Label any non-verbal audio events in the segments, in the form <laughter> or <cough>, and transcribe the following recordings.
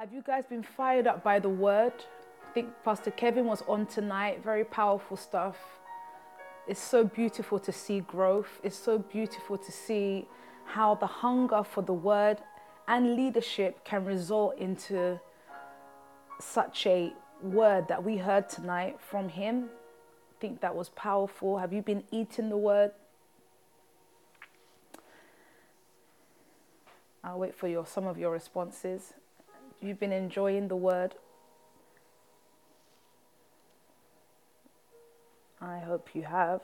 Have you guys been fired up by the word? I think Pastor Kevin was on tonight. Very powerful stuff. It's so beautiful to see growth. It's so beautiful to see how the hunger for the word and leadership can result into such a word that we heard tonight from him. I think that was powerful. Have you been eating the word? I'll wait for your some of your responses. You've been enjoying the word. I hope you have.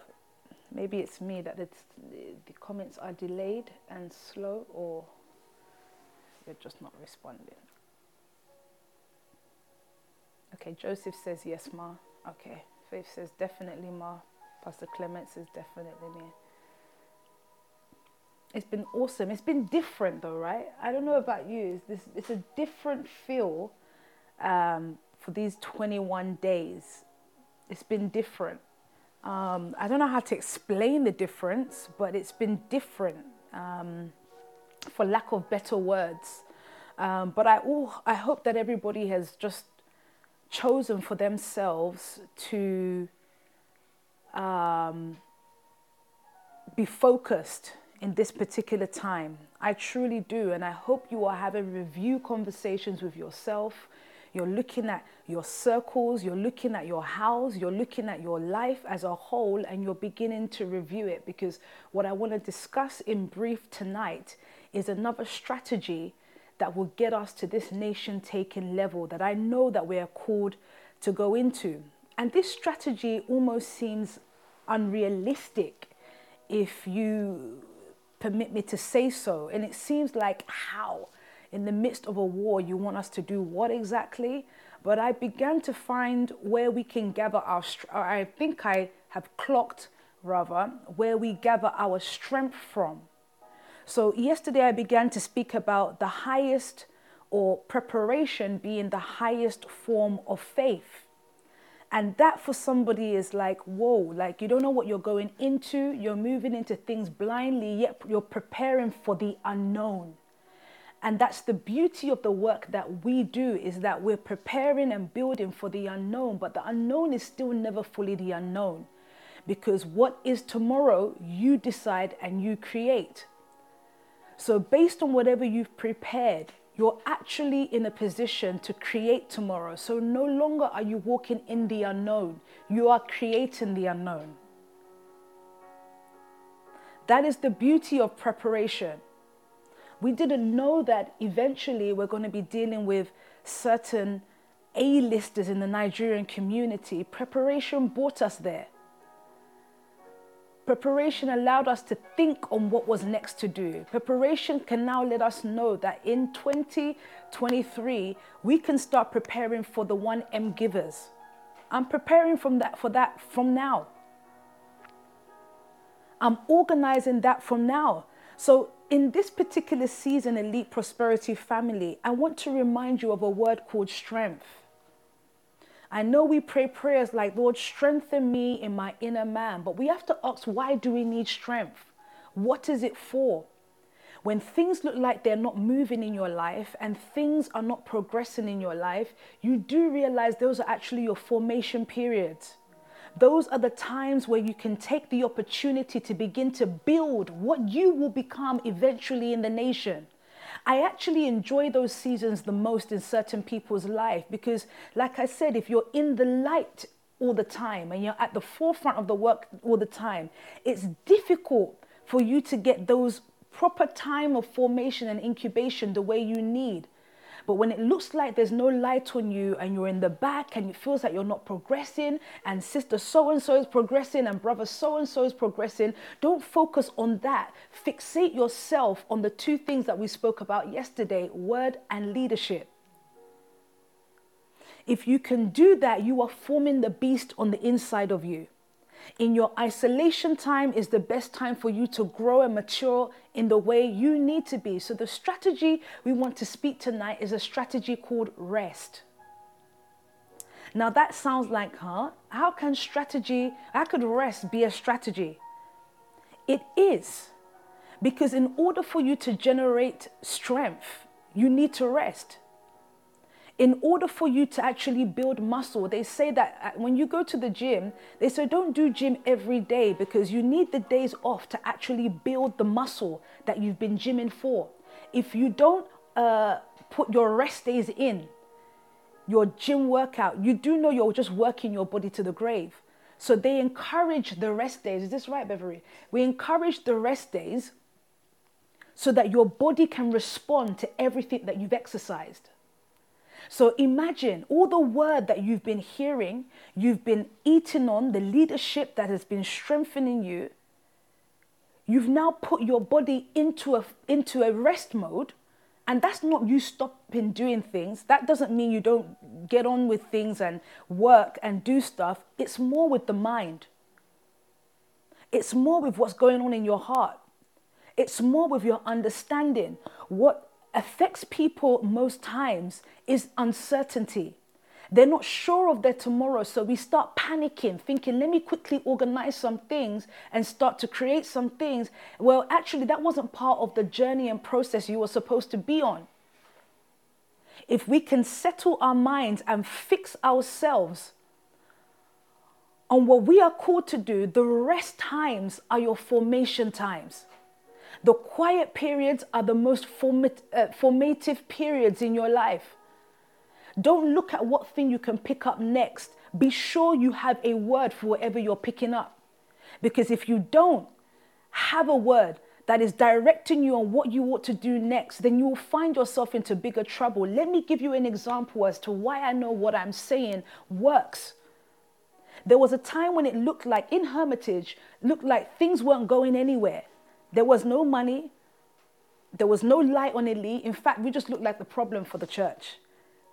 Maybe it's me that it's, the comments are delayed and slow, or you're just not responding. Okay, Joseph says yes, Ma. Okay, Faith says definitely, Ma. Pastor Clement says definitely me. It's been awesome. It's been different though, right? I don't know about you. It's, this, it's a different feel um, for these 21 days. It's been different. Um, I don't know how to explain the difference, but it's been different um, for lack of better words. Um, but I, I hope that everybody has just chosen for themselves to um, be focused in this particular time. I truly do. And I hope you are having review conversations with yourself. You're looking at your circles, you're looking at your house, you're looking at your life as a whole, and you're beginning to review it. Because what I want to discuss in brief tonight is another strategy that will get us to this nation taking level that I know that we are called to go into. And this strategy almost seems unrealistic if you permit me to say so. And it seems like how? In the midst of a war, you want us to do what exactly? But I began to find where we can gather our, I think I have clocked rather, where we gather our strength from. So, yesterday I began to speak about the highest or preparation being the highest form of faith. And that for somebody is like, whoa, like you don't know what you're going into. You're moving into things blindly, yet you're preparing for the unknown. And that's the beauty of the work that we do is that we're preparing and building for the unknown, but the unknown is still never fully the unknown. Because what is tomorrow, you decide and you create. So, based on whatever you've prepared, you're actually in a position to create tomorrow. So no longer are you walking in the unknown, you are creating the unknown. That is the beauty of preparation. We didn't know that eventually we're going to be dealing with certain A-listers in the Nigerian community. Preparation brought us there. Preparation allowed us to think on what was next to do. Preparation can now let us know that in 2023, we can start preparing for the 1M givers. I'm preparing from that, for that from now. I'm organizing that from now. So, in this particular season, Elite Prosperity Family, I want to remind you of a word called strength. I know we pray prayers like, Lord, strengthen me in my inner man, but we have to ask, why do we need strength? What is it for? When things look like they're not moving in your life and things are not progressing in your life, you do realize those are actually your formation periods. Those are the times where you can take the opportunity to begin to build what you will become eventually in the nation. I actually enjoy those seasons the most in certain people's life because, like I said, if you're in the light all the time and you're at the forefront of the work all the time, it's difficult for you to get those proper time of formation and incubation the way you need. But when it looks like there's no light on you and you're in the back and it feels like you're not progressing and sister so and so is progressing and brother so and so is progressing, don't focus on that. Fixate yourself on the two things that we spoke about yesterday word and leadership. If you can do that, you are forming the beast on the inside of you. In your isolation time is the best time for you to grow and mature in the way you need to be. So, the strategy we want to speak tonight is a strategy called rest. Now, that sounds like, huh? How can strategy, how could rest be a strategy? It is. Because in order for you to generate strength, you need to rest. In order for you to actually build muscle, they say that uh, when you go to the gym, they say don't do gym every day because you need the days off to actually build the muscle that you've been gymming for. If you don't uh, put your rest days in, your gym workout, you do know you're just working your body to the grave. So they encourage the rest days. Is this right, Beverly? We encourage the rest days so that your body can respond to everything that you've exercised. So imagine all the word that you've been hearing, you've been eating on, the leadership that has been strengthening you. You've now put your body into a, into a rest mode. And that's not you stopping doing things. That doesn't mean you don't get on with things and work and do stuff. It's more with the mind, it's more with what's going on in your heart, it's more with your understanding. What affects people most times is uncertainty. They're not sure of their tomorrow, so we start panicking, thinking, let me quickly organize some things and start to create some things. Well, actually, that wasn't part of the journey and process you were supposed to be on. If we can settle our minds and fix ourselves on what we are called to do, the rest times are your formation times. The quiet periods are the most format, uh, formative periods in your life. Don't look at what thing you can pick up next. Be sure you have a word for whatever you're picking up. Because if you don't have a word that is directing you on what you ought to do next, then you will find yourself into bigger trouble. Let me give you an example as to why I know what I'm saying works. There was a time when it looked like in Hermitage, looked like things weren't going anywhere. There was no money. There was no light on Elite. In fact, we just looked like the problem for the church.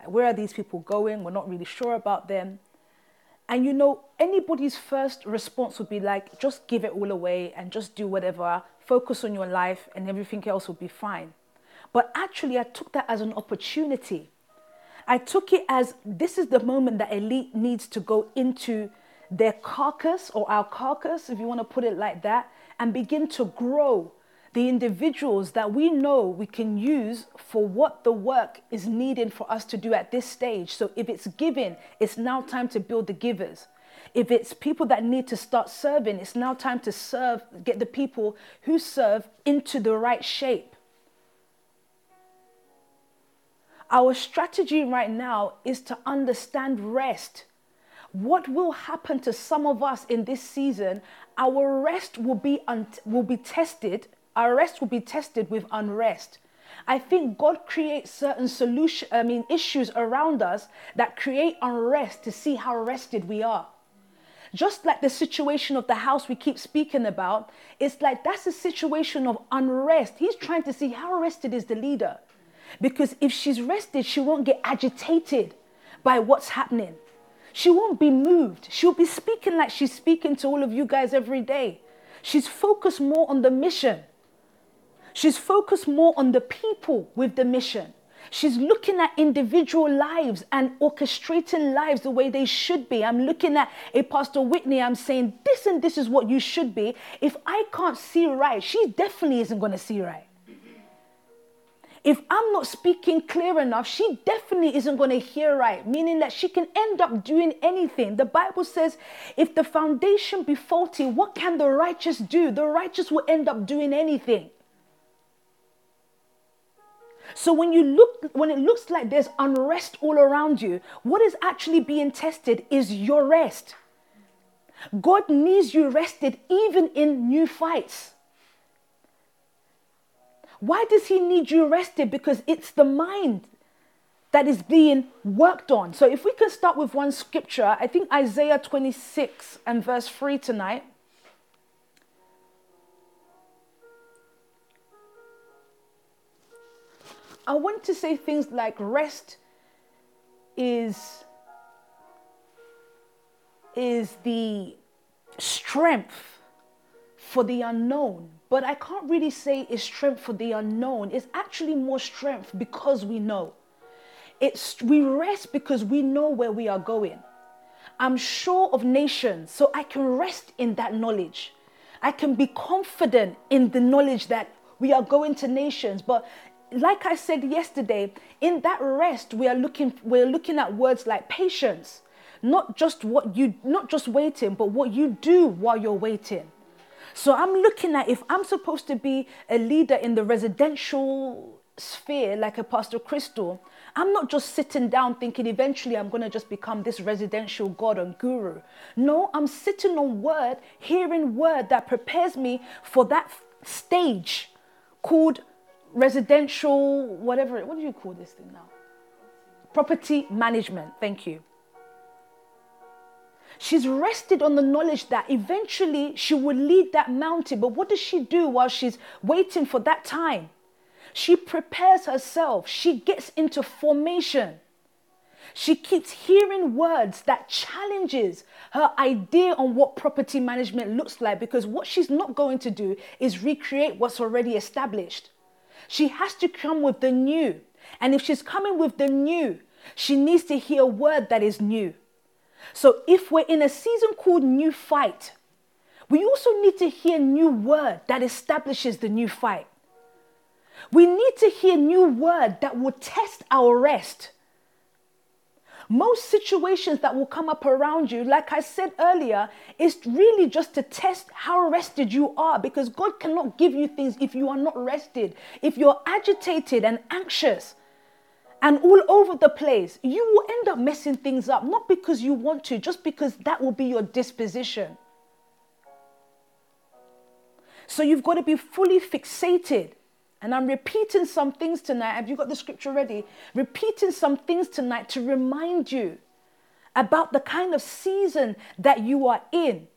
Where are these people going? We're not really sure about them. And you know, anybody's first response would be like, just give it all away and just do whatever, focus on your life, and everything else will be fine. But actually, I took that as an opportunity. I took it as this is the moment that elite needs to go into their carcass or our carcass, if you want to put it like that, and begin to grow the individuals that we know we can use for what the work is needed for us to do at this stage. So if it's giving, it's now time to build the givers. If it's people that need to start serving, it's now time to serve, get the people who serve into the right shape. Our strategy right now is to understand rest what will happen to some of us in this season? Our rest will be, un- will be tested. Our rest will be tested with unrest. I think God creates certain solution, I mean, issues around us that create unrest to see how rested we are. Just like the situation of the house we keep speaking about, it's like that's a situation of unrest. He's trying to see how rested is the leader. Because if she's rested, she won't get agitated by what's happening. She won't be moved. She'll be speaking like she's speaking to all of you guys every day. She's focused more on the mission. She's focused more on the people with the mission. She's looking at individual lives and orchestrating lives the way they should be. I'm looking at a Pastor Whitney, I'm saying, this and this is what you should be. If I can't see right, she definitely isn't going to see right. If I'm not speaking clear enough, she definitely isn't going to hear right, meaning that she can end up doing anything. The Bible says, if the foundation be faulty, what can the righteous do? The righteous will end up doing anything. So when you look when it looks like there's unrest all around you, what is actually being tested is your rest. God needs you rested even in new fights. Why does he need you rested? Because it's the mind that is being worked on. So if we can start with one scripture, I think Isaiah 26 and verse 3 tonight. I want to say things like rest is is the strength for the unknown but I can't really say it's strength for the unknown. It's actually more strength because we know. It's we rest because we know where we are going. I'm sure of nations, so I can rest in that knowledge. I can be confident in the knowledge that we are going to nations, but like I said yesterday, in that rest, we are looking, we're looking at words like patience, not just what you, not just waiting, but what you do while you're waiting. So I'm looking at if I'm supposed to be a leader in the residential sphere, like a Pastor Crystal, I'm not just sitting down thinking eventually I'm going to just become this residential God and guru. No, I'm sitting on word, hearing word that prepares me for that stage called residential, whatever, what do you call this thing now? Property management. Thank you. She's rested on the knowledge that eventually she will lead that mountain. But what does she do while she's waiting for that time? She prepares herself. She gets into formation. She keeps hearing words that challenges her idea on what property management looks like because what she's not going to do is recreate what's already established. She has to come with the new. And if she's coming with the new, she needs to hear a word that is new. So if we're in a season called new fight, we also need to hear new word that establishes the new fight. We need to hear new word that will test our rest. Most situations that will come up around you, like I said earlier, is really just to test how rested you are because God cannot give you things if you are not rested. If you're agitated and anxious and all over the place, you will end up messing things up, not because you want to, just because that will be your disposition. So you've got to be fully fixated and I'm repeating some things tonight. Have you got the scripture ready? Repeating some things tonight to remind you about the kind of season that you are in.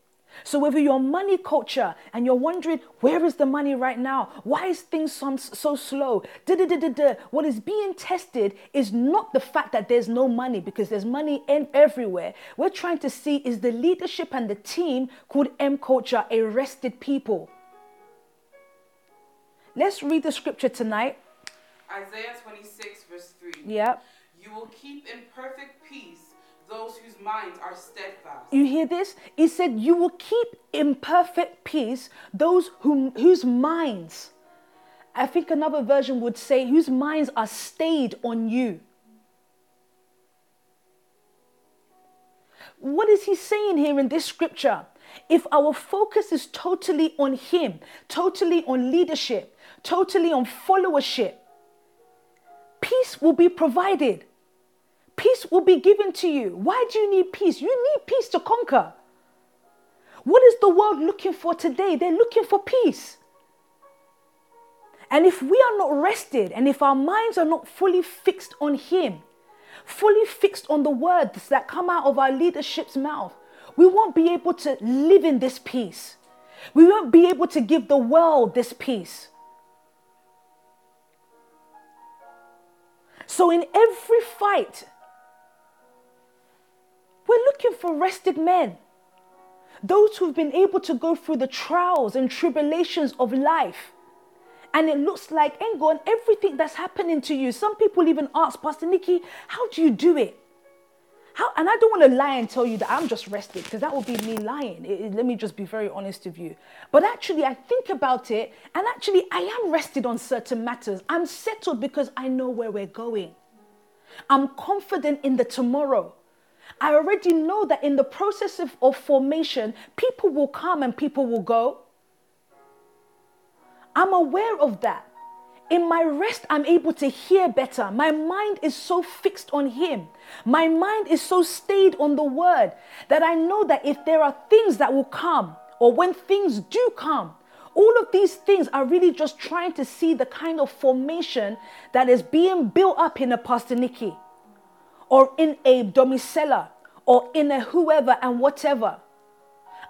So, whether you're money culture and you're wondering, where is the money right now? Why is things so, so slow? Da-da-da-da-da. What is being tested is not the fact that there's no money because there's money in everywhere. We're trying to see is the leadership and the team called M Culture a rested people? Let's read the scripture tonight. Isaiah 26, verse 3. Yeah. You will keep in perfect those whose minds are steadfast. You hear this? He said, You will keep in perfect peace those who, whose minds, I think another version would say, whose minds are stayed on you. What is he saying here in this scripture? If our focus is totally on him, totally on leadership, totally on followership, peace will be provided. Peace will be given to you. Why do you need peace? You need peace to conquer. What is the world looking for today? They're looking for peace. And if we are not rested and if our minds are not fully fixed on Him, fully fixed on the words that come out of our leadership's mouth, we won't be able to live in this peace. We won't be able to give the world this peace. So, in every fight, we're looking for rested men. Those who've been able to go through the trials and tribulations of life. And it looks like, ain't gone everything that's happening to you. Some people even ask, Pastor Nikki, how do you do it? How, and I don't want to lie and tell you that I'm just rested because that would be me lying. It, it, let me just be very honest with you. But actually, I think about it and actually, I am rested on certain matters. I'm settled because I know where we're going. I'm confident in the tomorrow. I already know that in the process of, of formation, people will come and people will go. I'm aware of that. In my rest, I'm able to hear better. My mind is so fixed on Him. My mind is so stayed on the Word that I know that if there are things that will come, or when things do come, all of these things are really just trying to see the kind of formation that is being built up in a Pastor Nikki, or in a Domicella, or in a whoever and whatever.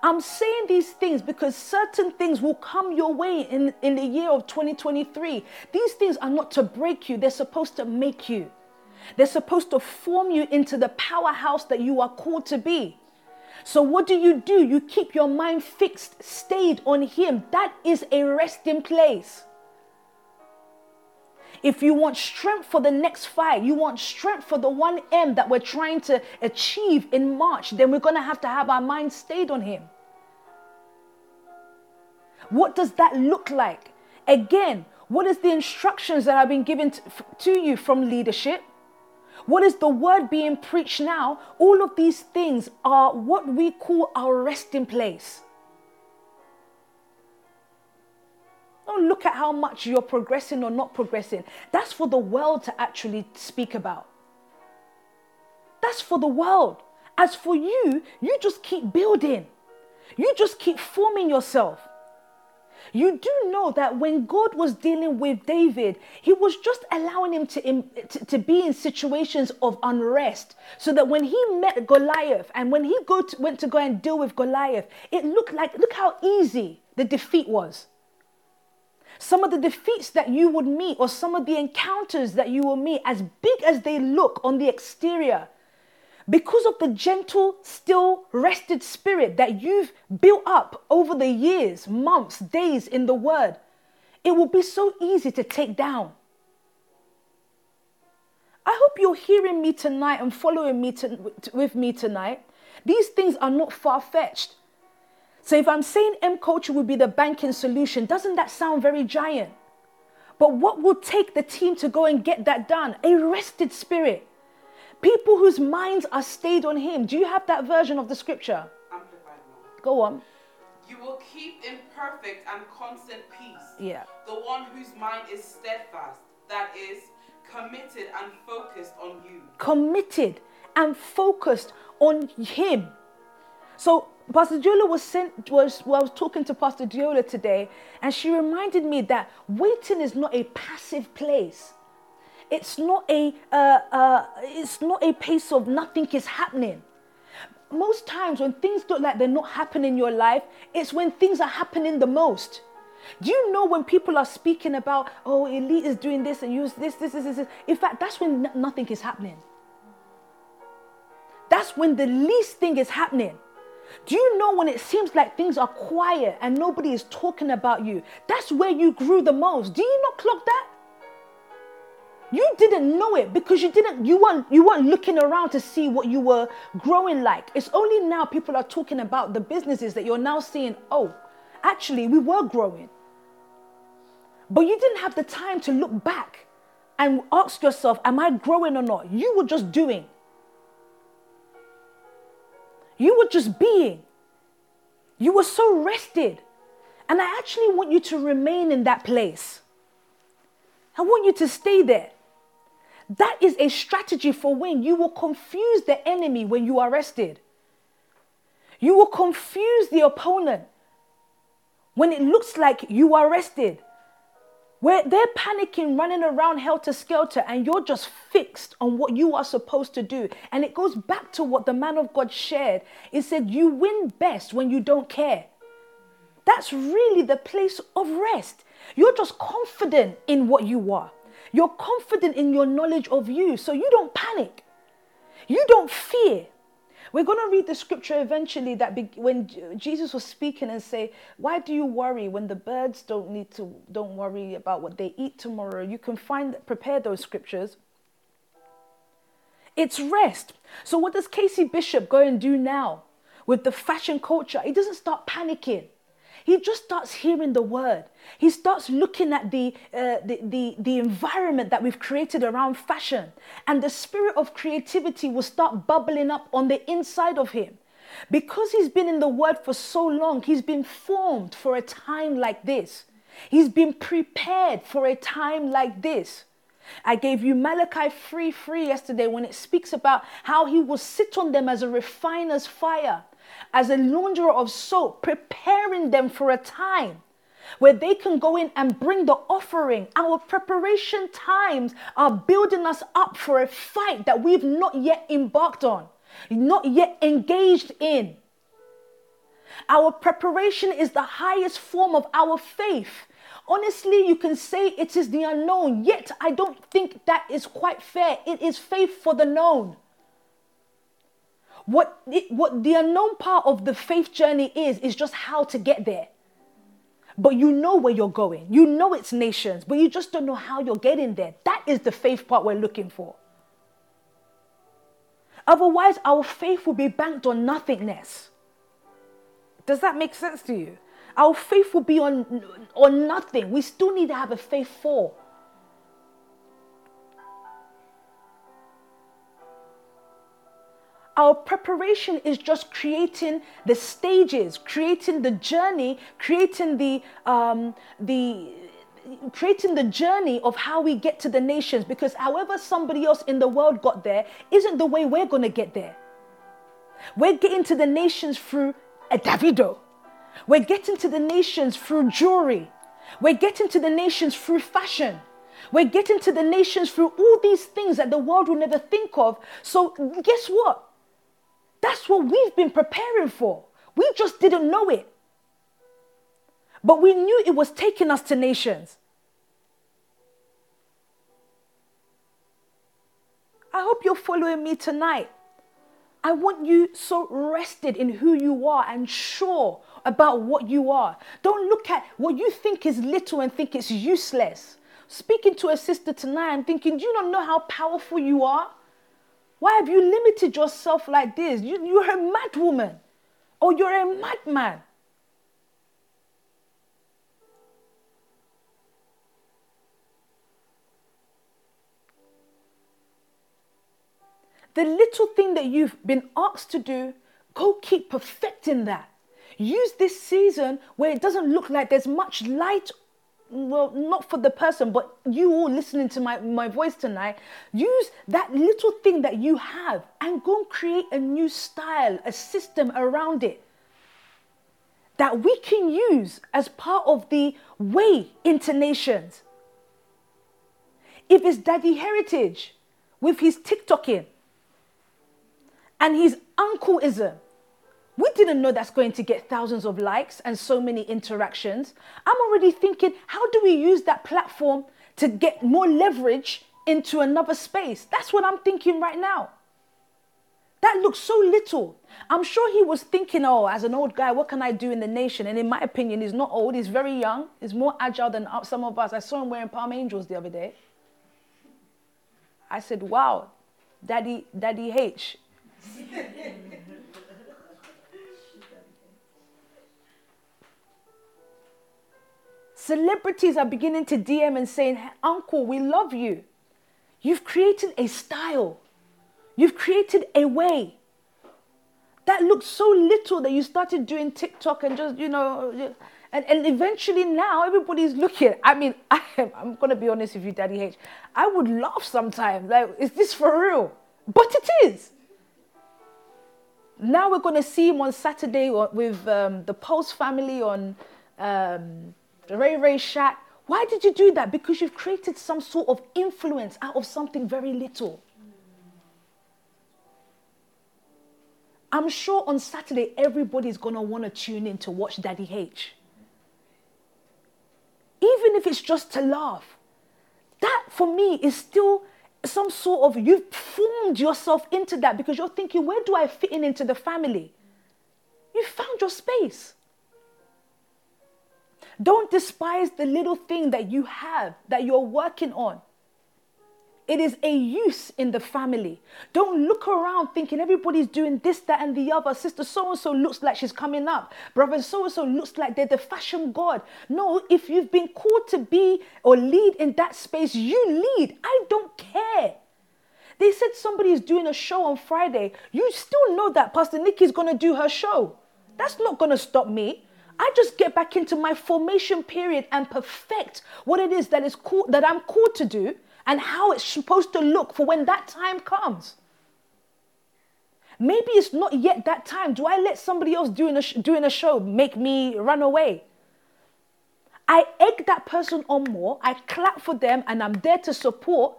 I'm saying these things because certain things will come your way in, in the year of 2023. These things are not to break you, they're supposed to make you. They're supposed to form you into the powerhouse that you are called to be. So, what do you do? You keep your mind fixed, stayed on Him. That is a resting place. If you want strength for the next fight, you want strength for the 1M that we're trying to achieve in March, then we're going to have to have our mind stayed on Him. What does that look like? Again, What is the instructions that have been given to you from leadership? What is the word being preached now? All of these things are what we call our resting place. Don't look at how much you're progressing or not progressing. That's for the world to actually speak about. That's for the world. As for you, you just keep building. You just keep forming yourself. You do know that when God was dealing with David, he was just allowing him to, to, to, be in situations of unrest. So that when he met Goliath and when he go to, went to go and deal with Goliath, it looked like, look how easy the defeat was. Some of the defeats that you would meet, or some of the encounters that you will meet, as big as they look on the exterior, because of the gentle, still, rested spirit that you've built up over the years, months, days in the Word, it will be so easy to take down. I hope you're hearing me tonight and following me to, with me tonight. These things are not far fetched. So if I'm saying M culture would be the banking solution, doesn't that sound very giant? But what will take the team to go and get that done? A rested spirit. People whose minds are stayed on Him. Do you have that version of the scripture? Amplified Go on. You will keep in perfect and constant peace. Yeah. The one whose mind is steadfast, that is, committed and focused on you. Committed and focused on Him. So Pastor Diola was sent was well, I was talking to Pastor Diola today, and she reminded me that waiting is not a passive place. It's not a, uh, uh, it's not a pace of nothing is happening. Most times when things look like they're not happening in your life, it's when things are happening the most. Do you know when people are speaking about, oh, elite is doing this and use this, this, this, this, this. In fact, that's when n- nothing is happening. That's when the least thing is happening. Do you know when it seems like things are quiet and nobody is talking about you? That's where you grew the most. Do you not clock that? You didn't know it because you didn't you weren't you weren't looking around to see what you were growing like. It's only now people are talking about the businesses that you're now seeing, oh, actually we were growing. But you didn't have the time to look back and ask yourself, am I growing or not? You were just doing. You were just being. You were so rested. And I actually want you to remain in that place. I want you to stay there. That is a strategy for when you will confuse the enemy when you are rested. You will confuse the opponent when it looks like you are rested. Where they're panicking, running around helter skelter, and you're just fixed on what you are supposed to do. And it goes back to what the man of God shared. He said, You win best when you don't care. That's really the place of rest. You're just confident in what you are. You're confident in your knowledge of you, so you don't panic. You don't fear. We're going to read the scripture eventually that be, when Jesus was speaking and say, "Why do you worry when the birds don't need to don't worry about what they eat tomorrow?" You can find prepare those scriptures. It's rest. So what does Casey Bishop go and do now with the fashion culture? He doesn't start panicking he just starts hearing the word. He starts looking at the, uh, the, the, the environment that we've created around fashion. And the spirit of creativity will start bubbling up on the inside of him. Because he's been in the word for so long, he's been formed for a time like this. He's been prepared for a time like this. I gave you Malachi 3 3 yesterday when it speaks about how he will sit on them as a refiner's fire as a launderer of soap, preparing them for a time where they can go in and bring the offering. Our preparation times are building us up for a fight that we've not yet embarked on, not yet engaged in. Our preparation is the highest form of our faith. Honestly, you can say it is the unknown, yet I don't think that is quite fair. It is faith for the known. What, it, what the unknown part of the faith journey is, is just how to get there. But you know where you're going. You know it's nations, but you just don't know how you're getting there. That is the faith part we're looking for. Otherwise, our faith will be banked on nothingness. Does that make sense to you? our faith will be on, on nothing. We still need to have a faith for. Our preparation is just creating the stages, creating the journey, creating the um, the creating the journey of how we get to the nations. Because however somebody else in the world got there, isn't the way we're going to get there. We're getting to the nations through a Davido. We're getting to the nations through jewelry. We're getting to the nations through fashion. We're getting to the nations through all these things that the world will never think of. So, guess what? That's what we've been preparing for. We just didn't know it. But we knew it was taking us to nations. I hope you're following me tonight. I want you so rested in who you are and sure about what you are. Don't look at what you think is little and think it's useless. Speaking to a sister tonight and thinking, do you not know how powerful you are? Why have you limited yourself like this? You, you're a mad woman or you're a madman. The little thing that you've been asked to do, go keep perfecting that. Use this season where it doesn't look like there's much light well, not for the person, but you all listening to my, my voice tonight, use that little thing that you have and go and create a new style, a system around it that we can use as part of the way into nations. If it's Daddy Heritage with his TikToking and his uncleism, we didn't know that's going to get thousands of likes and so many interactions. I'm already thinking, how do we use that platform to get more leverage into another space? That's what I'm thinking right now. That looks so little. I'm sure he was thinking, oh, as an old guy, what can I do in the nation? And in my opinion, he's not old, he's very young, he's more agile than uh, some of us. I saw him wearing Palm Angels the other day. I said, wow, Daddy, Daddy H. <laughs> Celebrities are beginning to DM and saying, Uncle, we love you. You've created a style, you've created a way. That looked so little that you started doing TikTok and just, you know, and, and eventually now everybody's looking. I mean, <laughs> I am, I'm going to be honest with you, Daddy H. I would laugh sometimes. Like, is this for real? But it is. Now we're going to see him on Saturday with um, the Pulse family on um, Ray Ray Shack. Why did you do that? Because you've created some sort of influence out of something very little. I'm sure on Saturday everybody's gonna want to tune in to watch Daddy H. Even if it's just to laugh. That for me is still some sort of you've formed yourself into that because you're thinking, where do I fit in into the family? You found your space. Don't despise the little thing that you have, that you're working on. It is a use in the family. Don't look around thinking everybody's doing this, that, and the other. Sister so and so looks like she's coming up. Brother so and so looks like they're the fashion god. No, if you've been called to be or lead in that space, you lead. I don't care. They said somebody is doing a show on Friday. You still know that Pastor Nikki's going to do her show. That's not going to stop me. I just get back into my formation period and perfect what it is that is cool, that I'm called to do and how it's supposed to look for when that time comes. Maybe it's not yet that time. Do I let somebody else doing a, sh- doing a show make me run away? I egg that person on more, I clap for them, and I'm there to support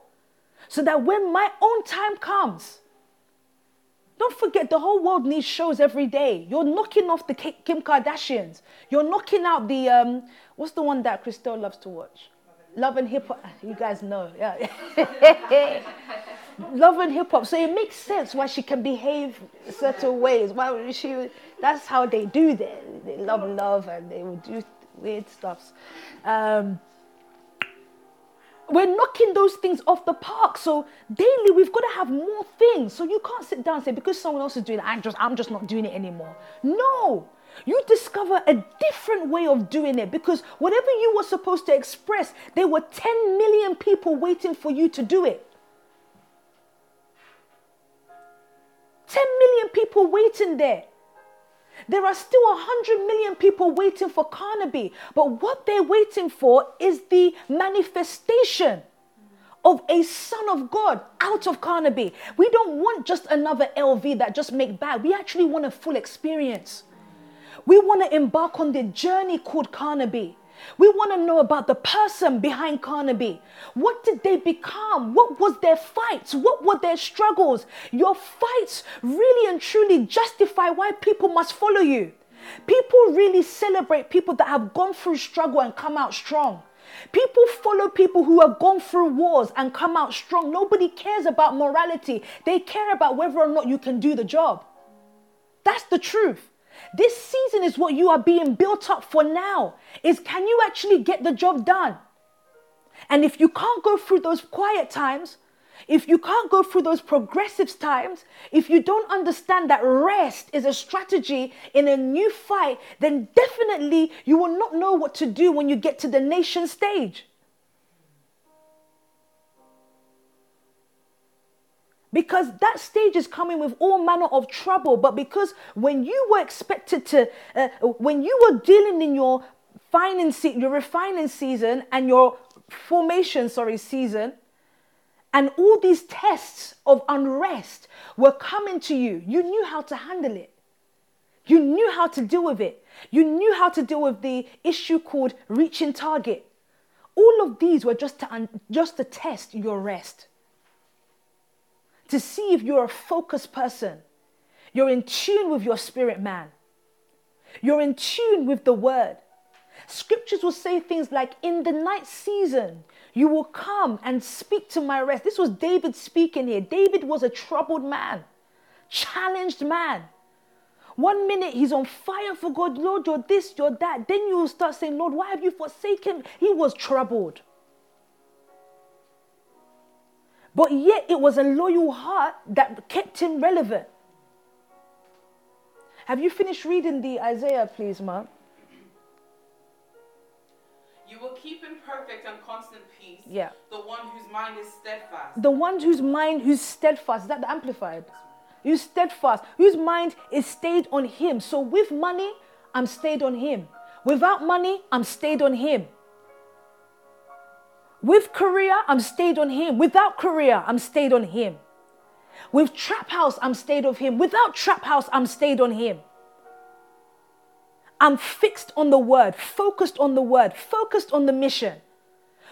so that when my own time comes, don't forget, the whole world needs shows every day. You're knocking off the Kim Kardashians. You're knocking out the, um, what's the one that Christelle loves to watch? Love and Hip Hop. You guys know, yeah. <laughs> Love and Hip Hop. So it makes sense why she can behave certain ways. Why she? That's how they do that. They love love and they will do weird stuffs. Um, we're knocking those things off the park. So daily we've got to have more things. So you can't sit down and say, because someone else is doing it, I'm just I'm just not doing it anymore. No. You discover a different way of doing it because whatever you were supposed to express, there were 10 million people waiting for you to do it. 10 million people waiting there. There are still 100 million people waiting for Carnaby, but what they're waiting for is the manifestation of a son of God out of Carnaby. We don't want just another LV that just make bad. We actually want a full experience. We want to embark on the journey called Carnaby. We want to know about the person behind Carnaby. What did they become? What was their fights? What were their struggles? Your fights really and truly justify why people must follow you. People really celebrate people that have gone through struggle and come out strong. People follow people who have gone through wars and come out strong. Nobody cares about morality. They care about whether or not you can do the job. That's the truth. This season is what you are being built up for now. Is can you actually get the job done? And if you can't go through those quiet times, if you can't go through those progressive times, if you don't understand that rest is a strategy in a new fight, then definitely you will not know what to do when you get to the nation stage. Because that stage is coming with all manner of trouble but because when you were expected to uh, when you were dealing in your financing your refining season and your formation sorry season and all these tests of unrest were coming to you you knew how to handle it. You knew how to deal with it. You knew how to deal with the issue called reaching target. All of these were just to un- just to test your rest to see if you're a focused person. You're in tune with your spirit man. You're in tune with the word. Scriptures will say things like, In the night season, you will come and speak to my rest. This was David speaking here. David was a troubled man, challenged man. One minute he's on fire for God, Lord, you're this, you're that. Then you will start saying, Lord, why have you forsaken? He was troubled. But yet it was a loyal heart that kept him relevant. Have you finished reading the Isaiah, please, Ma? You will keep in perfect and constant peace Yeah. the one whose mind is steadfast. The one whose mind, who's steadfast, is that the amplified? Who's steadfast, whose mind is stayed on him. So with money, I'm stayed on him. Without money, I'm stayed on him. With career, I'm stayed on him. Without career, I'm stayed on him. With trap house, I'm stayed on him. Without trap house, I'm stayed on him. I'm fixed on the word, focused on the word, focused on the mission,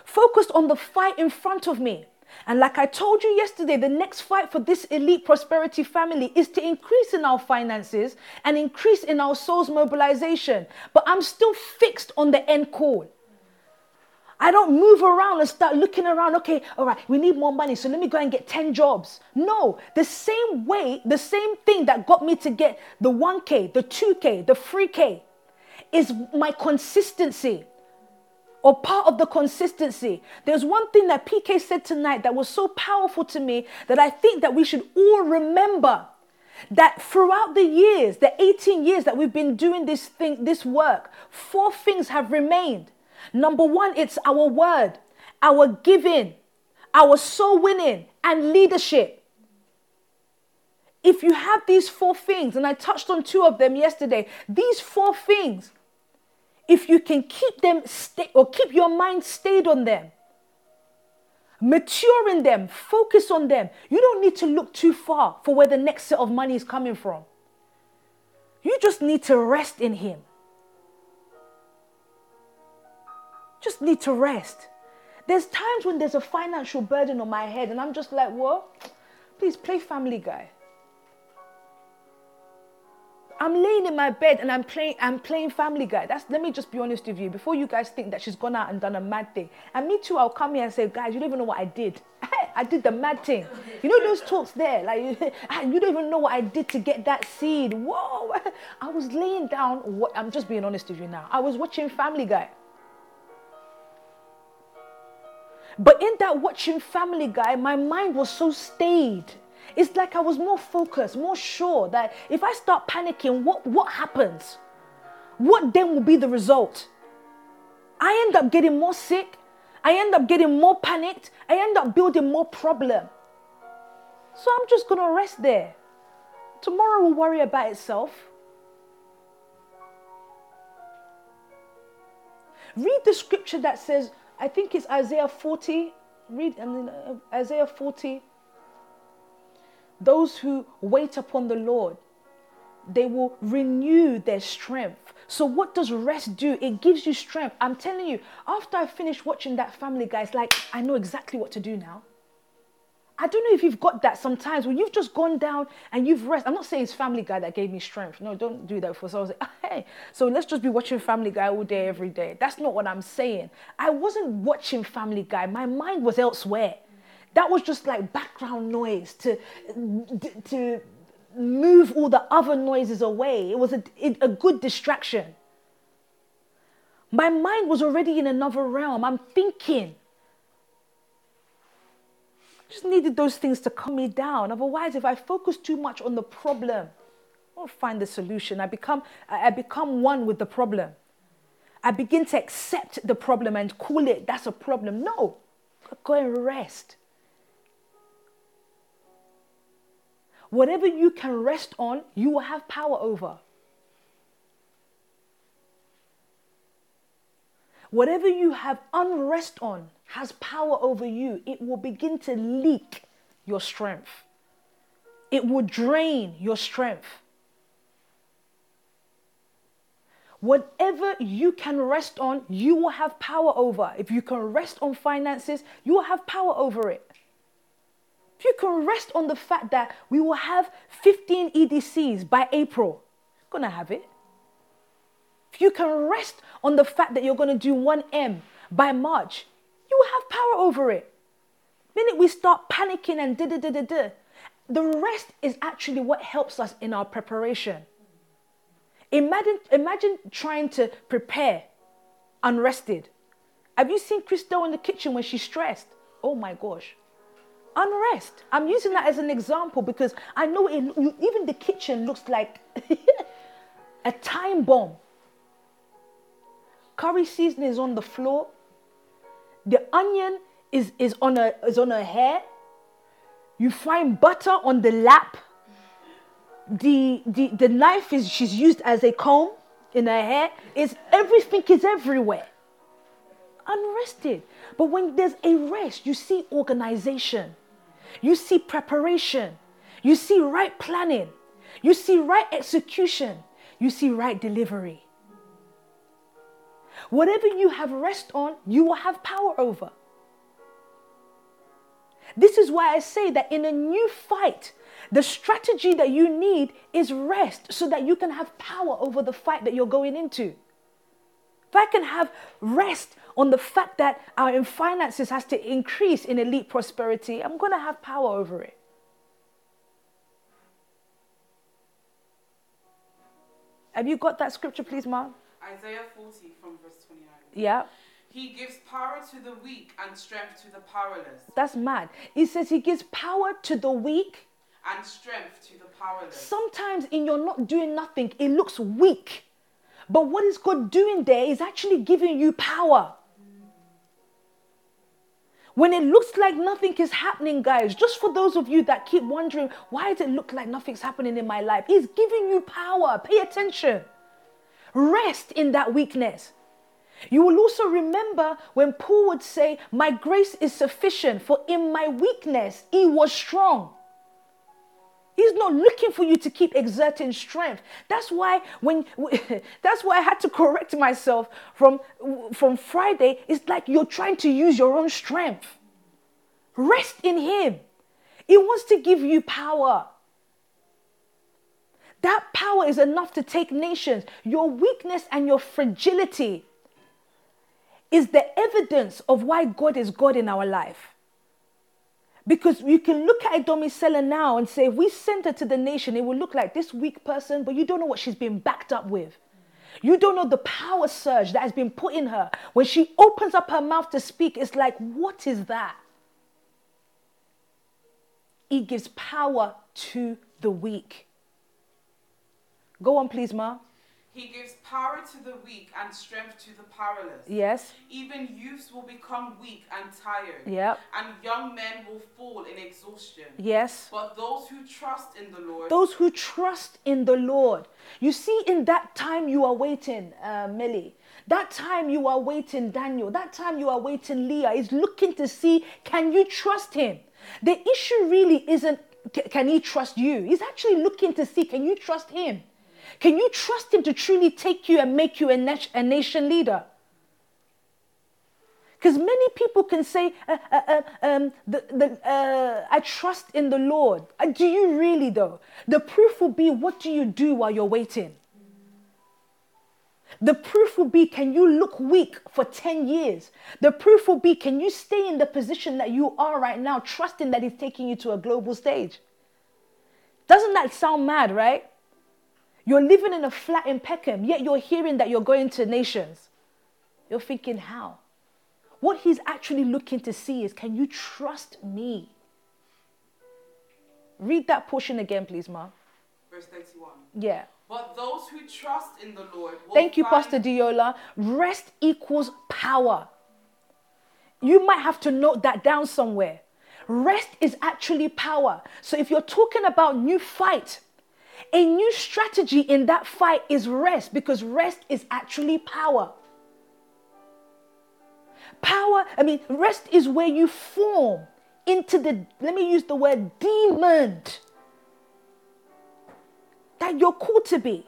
focused on the fight in front of me. And like I told you yesterday, the next fight for this elite prosperity family is to increase in our finances and increase in our soul's mobilization. But I'm still fixed on the end call. I don't move around and start looking around. Okay, all right, we need more money, so let me go and get 10 jobs. No, the same way, the same thing that got me to get the 1K, the 2K, the 3K is my consistency or part of the consistency. There's one thing that PK said tonight that was so powerful to me that I think that we should all remember that throughout the years, the 18 years that we've been doing this thing, this work, four things have remained. Number one, it's our word, our giving, our soul winning, and leadership. If you have these four things, and I touched on two of them yesterday, these four things, if you can keep them stay or keep your mind stayed on them, mature in them, focus on them, you don't need to look too far for where the next set of money is coming from. You just need to rest in Him. Just need to rest. There's times when there's a financial burden on my head, and I'm just like, what? Please play Family Guy. I'm laying in my bed and I'm playing I'm playing Family Guy. That's let me just be honest with you. Before you guys think that she's gone out and done a mad thing. And me too, I'll come here and say, guys, you don't even know what I did. <laughs> I did the mad thing. You know those talks there, like <laughs> ah, you don't even know what I did to get that seed. Whoa! <laughs> I was laying down. I'm just being honest with you now. I was watching Family Guy. But in that watching Family Guy, my mind was so stayed. It's like I was more focused, more sure that if I start panicking, what, what happens? what then will be the result? I end up getting more sick. I end up getting more panicked. I end up building more problem. So I'm just going to rest there. Tomorrow will worry about itself. Read the scripture that says, I think it's Isaiah 40. Read mean, uh, Isaiah 40. Those who wait upon the Lord, they will renew their strength. So, what does rest do? It gives you strength. I'm telling you, after I finished watching that family, guys, like, I know exactly what to do now. I don't know if you've got that sometimes when you've just gone down and you've rest. I'm not saying it's Family Guy that gave me strength. No, don't do that for. So I was like, hey, so let's just be watching Family Guy all day, every day. That's not what I'm saying. I wasn't watching Family Guy. My mind was elsewhere. That was just like background noise to to move all the other noises away. It was a, a good distraction. My mind was already in another realm. I'm thinking just needed those things to calm me down. Otherwise, if I focus too much on the problem, I won't find the solution. I become, I become one with the problem. I begin to accept the problem and call it that's a problem. No, go and rest. Whatever you can rest on, you will have power over. Whatever you have unrest on, has power over you, it will begin to leak your strength. It will drain your strength. Whatever you can rest on, you will have power over. If you can rest on finances, you will have power over it. If you can rest on the fact that we will have 15 EDCs by April, you're to have it. If you can rest on the fact that you're to do 1M by March, you have power over it. minute we start panicking and da da da da da, the rest is actually what helps us in our preparation. Imagine, imagine trying to prepare unrested. Have you seen Christelle in the kitchen when she's stressed? Oh my gosh. Unrest. I'm using that as an example because I know it, even the kitchen looks like <laughs> a time bomb. Curry seasoning is on the floor the onion is, is, on her, is on her hair. You find butter on the lap. The, the, the knife is she's used as a comb in her hair. Is everything is everywhere. Unrested. But when there's a rest, you see organization. You see preparation. You see right planning. You see right execution. You see right delivery. Whatever you have rest on, you will have power over. This is why I say that in a new fight, the strategy that you need is rest so that you can have power over the fight that you're going into. If I can have rest on the fact that our finances has to increase in elite prosperity, I'm going to have power over it. Have you got that scripture, please, Mom? Isaiah 40 from verse 29. Yeah. He gives power to the weak and strength to the powerless. That's mad. He says he gives power to the weak and strength to the powerless. Sometimes in your not doing nothing, it looks weak. But what is God doing there is actually giving you power. When it looks like nothing is happening, guys, just for those of you that keep wondering, why does it look like nothing's happening in my life? He's giving you power. Pay attention. Rest in that weakness. You will also remember when Paul would say, My grace is sufficient, for in my weakness he was strong. He's not looking for you to keep exerting strength. That's why when <laughs> that's why I had to correct myself from from Friday. It's like you're trying to use your own strength. Rest in him. He wants to give you power. That power is enough to take nations. Your weakness and your fragility is the evidence of why God is God in our life. Because you can look at Domicella now and say, if we send her to the nation, it will look like this weak person, but you don't know what she's been backed up with. You don't know the power surge that has been put in her. When she opens up her mouth to speak, it's like, what is that? He gives power to the weak. Go on, please, Ma. He gives power to the weak and strength to the powerless. Yes. Even youths will become weak and tired. Yep. And young men will fall in exhaustion. Yes. But those who trust in the Lord Those who trust in the Lord. You see, in that time you are waiting, uh, Millie. That time you are waiting, Daniel. That time you are waiting, Leah. Is looking to see can you trust him? The issue really isn't ca- can he trust you? He's actually looking to see can you trust him? Can you trust him to truly take you and make you a, a nation leader? Because many people can say, uh, uh, uh, um, the, the, uh, I trust in the Lord. Uh, do you really, though? The proof will be what do you do while you're waiting? The proof will be can you look weak for 10 years? The proof will be can you stay in the position that you are right now, trusting that He's taking you to a global stage? Doesn't that sound mad, right? You're living in a flat in Peckham, yet you're hearing that you're going to nations. You're thinking, how? What he's actually looking to see is can you trust me? Read that portion again, please, Ma. verse 31. Yeah. But those who trust in the Lord will Thank you, find- Pastor Diola. Rest equals power. You might have to note that down somewhere. Rest is actually power. So if you're talking about new fight, a new strategy in that fight is rest because rest is actually power. Power, I mean, rest is where you form into the, let me use the word demon that you're called to be.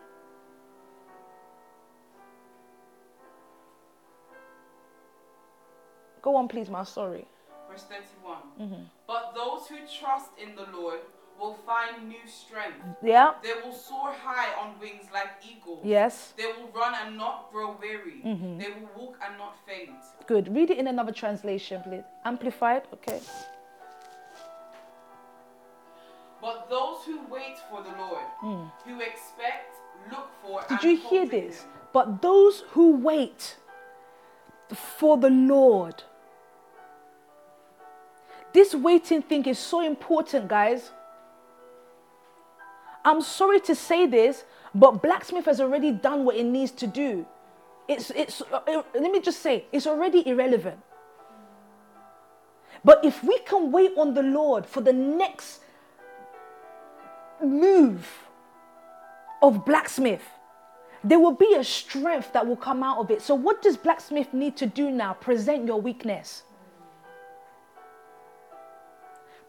Go on, please, ma. Sorry. Verse 31. Mm-hmm. But those who trust in the Lord will find new strength. Yeah. They will soar high on wings like eagles. Yes. They will run and not grow weary. Mm-hmm. They will walk and not faint. Good. Read it in another translation, please. Amplified. Okay. But those who wait for the Lord, who expect, look for. Did you hear this? Him, But those who wait for the Lord. This waiting thing is so important, guys. I'm sorry to say this, but Blacksmith has already done what it needs to do. It's, it's, uh, uh, let me just say, it's already irrelevant. But if we can wait on the Lord for the next move of Blacksmith, there will be a strength that will come out of it. So, what does Blacksmith need to do now? Present your weakness.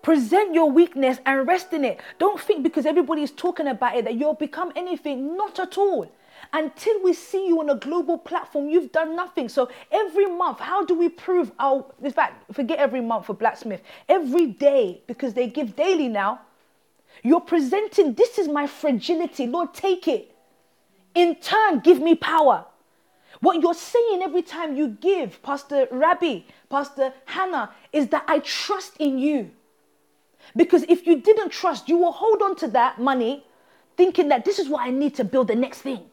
Present your weakness and rest in it. Don't think because everybody is talking about it that you'll become anything. Not at all. Until we see you on a global platform, you've done nothing. So every month, how do we prove our, in fact, forget every month for Blacksmith, every day, because they give daily now, you're presenting, this is my fragility. Lord, take it. In turn, give me power. What you're saying every time you give, Pastor Rabbi, Pastor Hannah, is that I trust in you. Because if you didn't trust, you will hold on to that money thinking that this is what I need to build the next thing.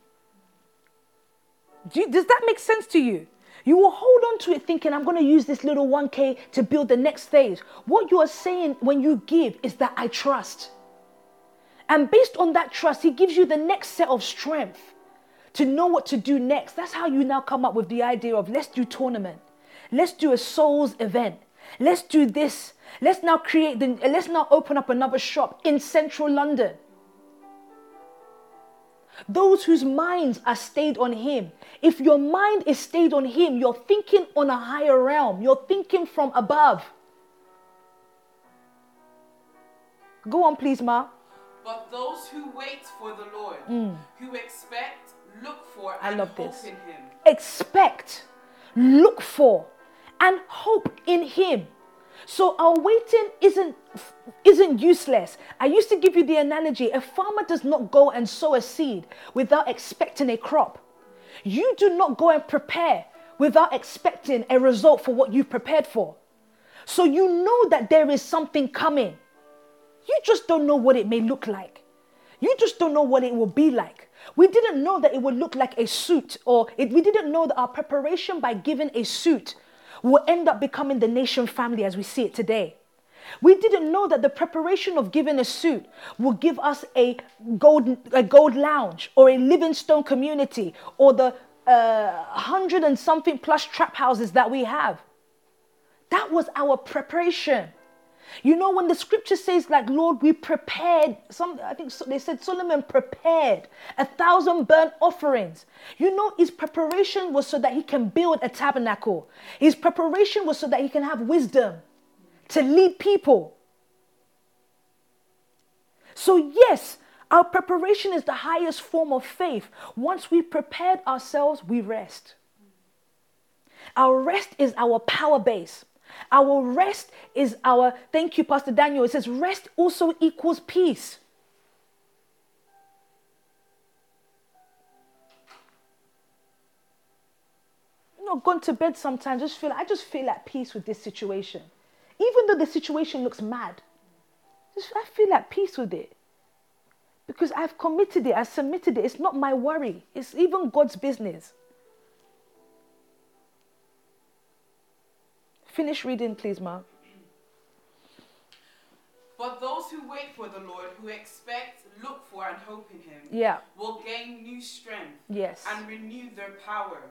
Do you- does that make sense to you? You will hold on to it thinking, I'm going to use this little 1K to build the next phase. What you are saying when you give is that I trust. And based on that trust, He gives you the next set of strength to know what to do next. That's how you now come up with the idea of let's do tournament, let's do a souls event, let's do this, let's now create the, let's now open up another shop in central London. Those whose minds are stayed on Him. If your mind is stayed on Him, you're thinking on a higher realm, you're thinking from above. Go on, please, Ma. But those who wait for the Lord, who expect, look for, Mm. I love hope this. in Him. expect, look for, and hope in Him. So our waiting isn't isn't useless. I used to give you the analogy: a farmer does not go and sow a seed without expecting a crop. You do not go and prepare without expecting a result for what you've prepared for. So you know that there is something coming. You just don't know what it may look like. You just don't know what it will be like. We didn't know that it would look like a suit, or it, we didn't know that our preparation by giving a suit will end up becoming the nation family as we see it today. We didn't know that the preparation of giving a suit will give us a gold, a gold lounge or a Livingstone community or the uh, hundred and something plus trap houses that we have. That was our preparation. You know, when the scripture says, like, Lord, we prepared, some, I think they said Solomon prepared a thousand burnt offerings. You know, his preparation was so that he can build a tabernacle, his preparation was so that he can have wisdom to lead people. So, yes, our preparation is the highest form of faith. Once we've prepared ourselves, we rest. Our rest is our power base. Our rest is our, thank you, Pastor Daniel. It says rest also equals peace. You know, gone to bed sometimes, just feel I just feel at peace with this situation. Even though the situation looks mad, just I feel at peace with it. Because I've committed it, I submitted it. It's not my worry. It's even God's business. Finish reading, please, Ma. But those who wait for the Lord, who expect, look for, and hope in Him, Yeah. will gain new strength Yes. and renew their power.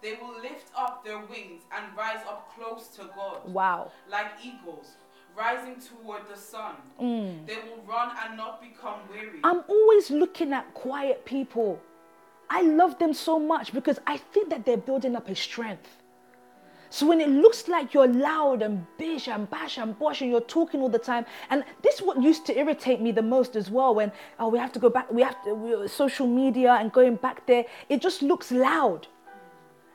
They will lift up their wings and rise up close to God, Wow. like eagles, rising toward the sun. Mm. They will run and not become weary. I'm always looking at quiet people. I love them so much because I think that they're building up a strength. So when it looks like you're loud and bish and bash and bosh and you're talking all the time, and this is what used to irritate me the most as well. When oh we have to go back, we have to we, social media and going back there, it just looks loud.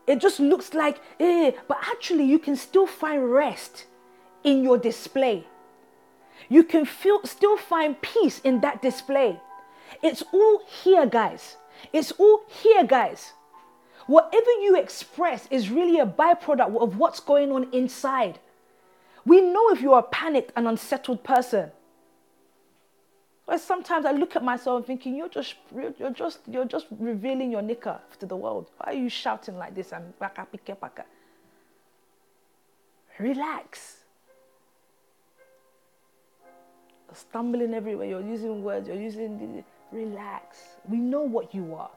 It just looks like eh, but actually you can still find rest in your display. You can feel, still find peace in that display. It's all here, guys. It's all here, guys. Whatever you express is really a byproduct of what's going on inside. We know if you're a panicked and unsettled person. But sometimes I look at myself thinking, you're just, you're just, you're just revealing your knicker to the world. Why are you shouting like this? And. Relax. You're stumbling everywhere. You're using words. You're using. Relax. We know what you are.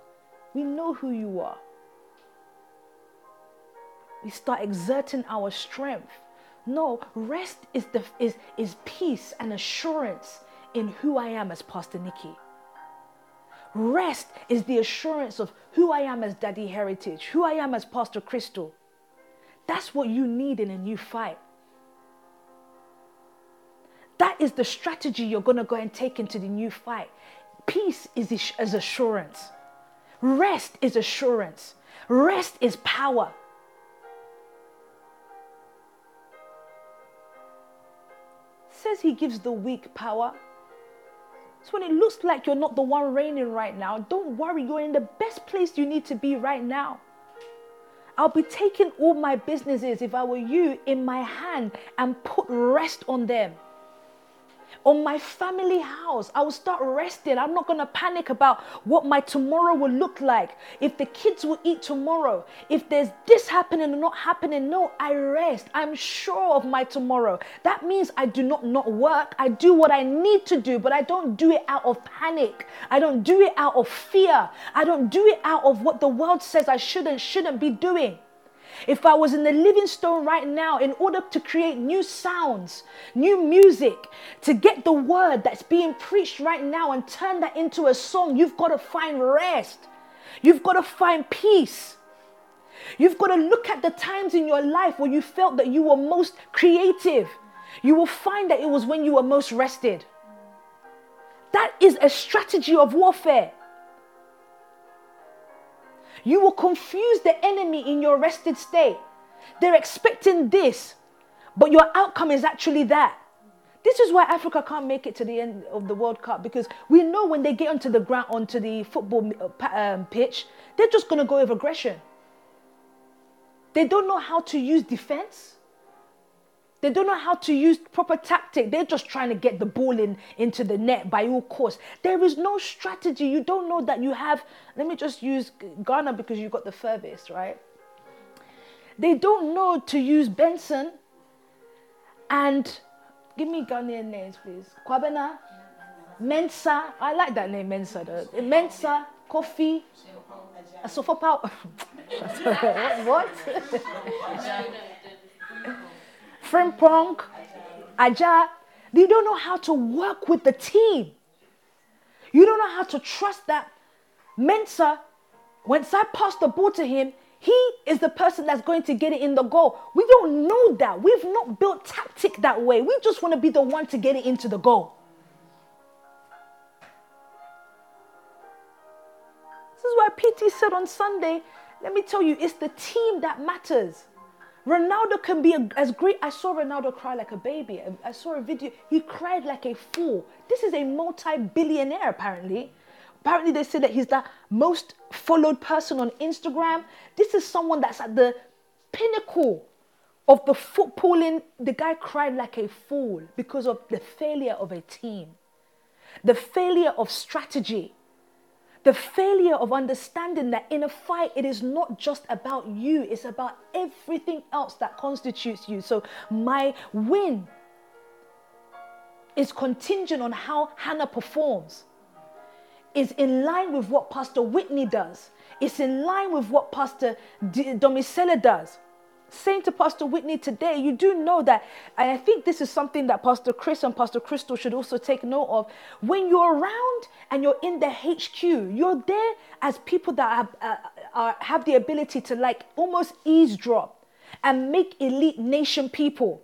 We know who you are. We start exerting our strength. No, rest is the is is peace and assurance in who I am as Pastor Nikki. Rest is the assurance of who I am as Daddy Heritage, who I am as Pastor Crystal. That's what you need in a new fight. That is the strategy you're going to go and take into the new fight. Peace is, is assurance. Rest is assurance. Rest is power. Says he gives the weak power. So when it looks like you're not the one reigning right now, don't worry, you're in the best place you need to be right now. I'll be taking all my businesses, if I were you, in my hand and put rest on them on my family house. I will start resting. I'm not going to panic about what my tomorrow will look like. If the kids will eat tomorrow, if there's this happening or not happening. No, I rest. I'm sure of my tomorrow. That means I do not not work. I do what I need to do, but I don't do it out of panic. I don't do it out of fear. I don't do it out of what the world says I should and shouldn't be doing. If I was in the Livingstone right now, in order to create new sounds, new music, to get the word that's being preached right now and turn that into a song, you've got to find rest. You've got to find peace. You've got to look at the times in your life where you felt that you were most creative. You will find that it was when you were most rested. That is a strategy of warfare. You will confuse the enemy in your rested state. They're expecting this, but your outcome is actually that. This is why Africa can't make it to the end of the World Cup because we know when they get onto the ground, onto the football um, pitch, they're just going to go with aggression. They don't know how to use defense. They don't know how to use proper tactic. They're just trying to get the ball in into the net by all costs. There is no strategy. You don't know that you have. Let me just use Ghana because you got the furthest, right? They don't know to use Benson and Give me Ghanaian names, please. Kwabena, Mensah. I like that name, Mensah. Though. Mensah, Kofi, Asofopao. <laughs> what? <laughs> Frimpong, Aja. You don't know how to work with the team. You don't know how to trust that Mensah. Once I pass the ball to him, he is the person that's going to get it in the goal. We don't know that. We've not built tactic that way. We just want to be the one to get it into the goal. This is why PT said on Sunday, let me tell you, it's the team that matters. Ronaldo can be a, as great. I saw Ronaldo cry like a baby. I saw a video. He cried like a fool. This is a multi billionaire, apparently. Apparently, they say that he's the most followed person on Instagram. This is someone that's at the pinnacle of the footballing. The guy cried like a fool because of the failure of a team, the failure of strategy, the failure of understanding that in a fight, it is not just about you, it's about everything else that constitutes you. So, my win is contingent on how Hannah performs is in line with what Pastor Whitney does. It's in line with what Pastor D- Domicella does. Saying to Pastor Whitney today, you do know that, and I think this is something that Pastor Chris and Pastor Crystal should also take note of. When you're around and you're in the HQ, you're there as people that have, uh, uh, have the ability to like almost eavesdrop and make elite nation people.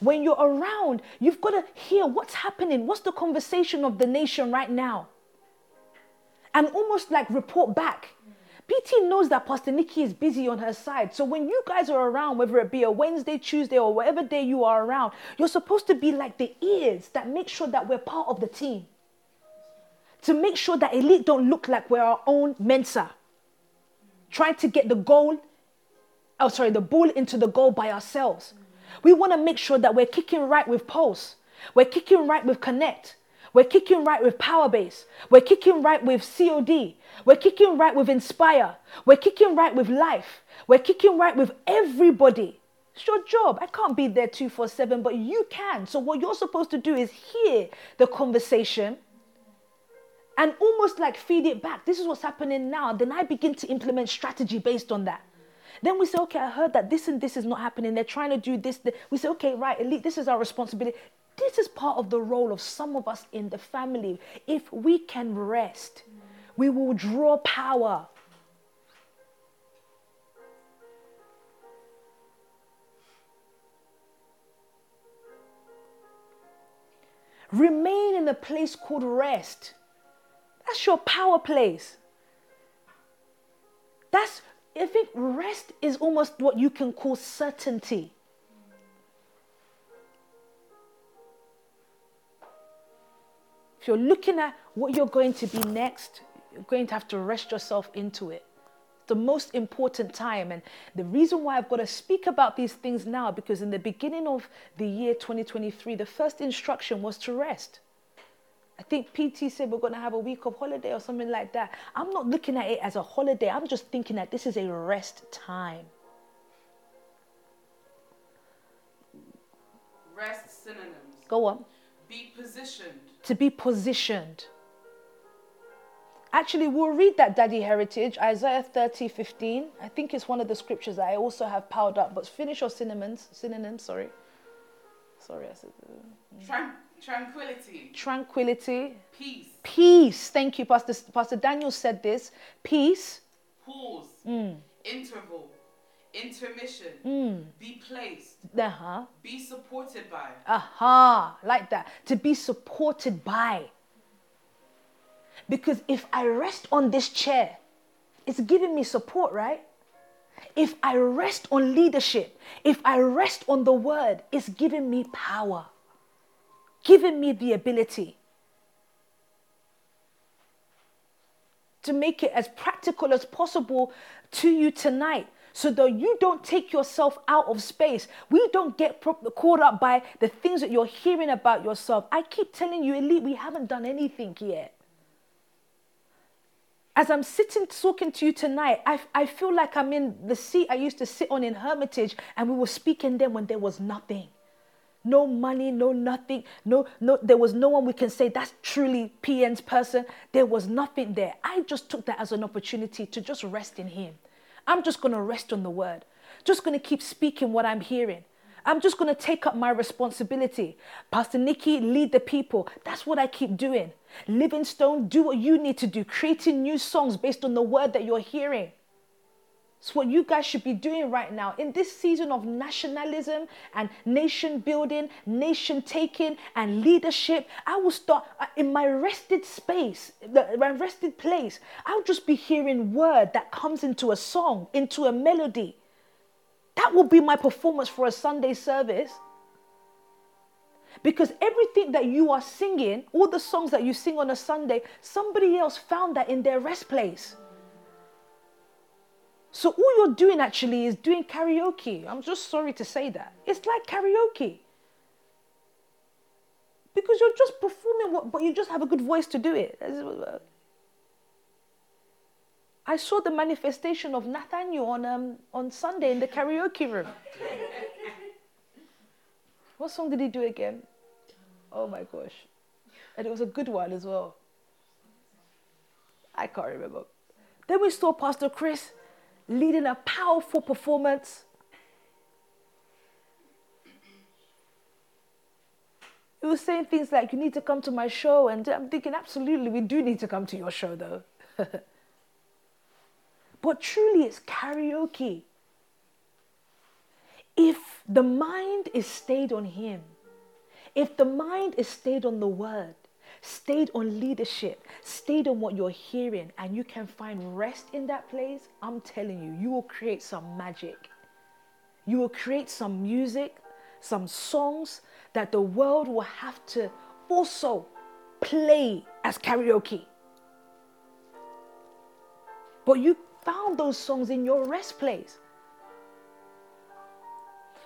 When you're around, you've got to hear what's happening. What's the conversation of the nation right now? and almost like report back. PT knows that Pastor Nikki is busy on her side. So when you guys are around, whether it be a Wednesday, Tuesday, or whatever day you are around, you're supposed to be like the ears that make sure that we're part of the team. To make sure that elite don't look like we're our own Mensah. Trying to get the goal, oh sorry, the ball into the goal by ourselves. We want to make sure that we're kicking right with Pulse. We're kicking right with Connect. We're kicking right with Powerbase. We're kicking right with COD. We're kicking right with Inspire. We're kicking right with Life. We're kicking right with everybody. It's your job. I can't be there 247, but you can. So, what you're supposed to do is hear the conversation and almost like feed it back. This is what's happening now. Then I begin to implement strategy based on that. Then we say, okay, I heard that this and this is not happening. They're trying to do this. We say, okay, right, elite, this is our responsibility. This is part of the role of some of us in the family. If we can rest, we will draw power. Remain in a place called rest. That's your power place. That's, I think, rest is almost what you can call certainty. If you're looking at what you're going to be next, you're going to have to rest yourself into it. the most important time. And the reason why I've got to speak about these things now, because in the beginning of the year 2023, the first instruction was to rest. I think PT said we're going to have a week of holiday or something like that. I'm not looking at it as a holiday. I'm just thinking that this is a rest time. Rest synonyms. Go on. Be positioned to be positioned. Actually, we'll read that Daddy Heritage, Isaiah 30, 15. I think it's one of the scriptures that I also have piled up. But finish your synonyms. Synonyms, sorry. Sorry, I said. Uh, Tran- tranquility. Tranquility. Peace. Peace. Thank you, Pastor. Pastor Daniel said this. Peace. Pause. Mm. Interval intermission, mm. be placed, uh-huh. be supported by. Aha, like that. To be supported by. Because if I rest on this chair, it's giving me support, right? If I rest on leadership, if I rest on the word, it's giving me power, giving me the ability to make it as practical as possible to you tonight so that you don't take yourself out of space. We don't get caught up by the things that you're hearing about yourself. I keep telling you, Elite, we haven't done anything yet. As I'm sitting talking to you tonight, I, I feel like I'm in the seat I used to sit on in Hermitage and we were speaking then when there was nothing. no money, no nothing, no, no, there was no one we can say that's truly PN's person. There was nothing there. I just took that as an opportunity to just rest in him. I'm just gonna rest on the word. Just gonna keep speaking what I'm hearing. I'm just going to take up my responsibility. Pastor Nikki, lead the people. That's what I keep doing. Livingstone, do what you need to do, creating new songs based on the word that you're hearing. It's what you guys should be doing right now in this season of nationalism and nation building, nation taking, and leadership. I will start uh, in my rested space, my rested place. I'll just be hearing word that comes into a song, into a melody. That will be my performance for a Sunday service. Because everything that you are singing, all the songs that you sing on a Sunday, somebody else found that in their rest place. So all you're doing actually is doing karaoke. I'm just sorry to say that. It's like karaoke. Because you're just performing what, but you just have a good voice to do it. I saw the manifestation of Nathaniel on, um, on Sunday in the karaoke room. <laughs> what song did he do again? Oh my gosh. And it was a good one as well. I can't remember. Then we saw Pastor Chris leading a powerful performance. He was saying things like, You need to come to my show. And I'm thinking, Absolutely, we do need to come to your show, though. <laughs> But truly, it's karaoke. If the mind is stayed on Him, if the mind is stayed on the Word, stayed on leadership, stayed on what you're hearing, and you can find rest in that place, I'm telling you, you will create some magic. You will create some music, some songs that the world will have to also play as karaoke. But you found those songs in your rest place.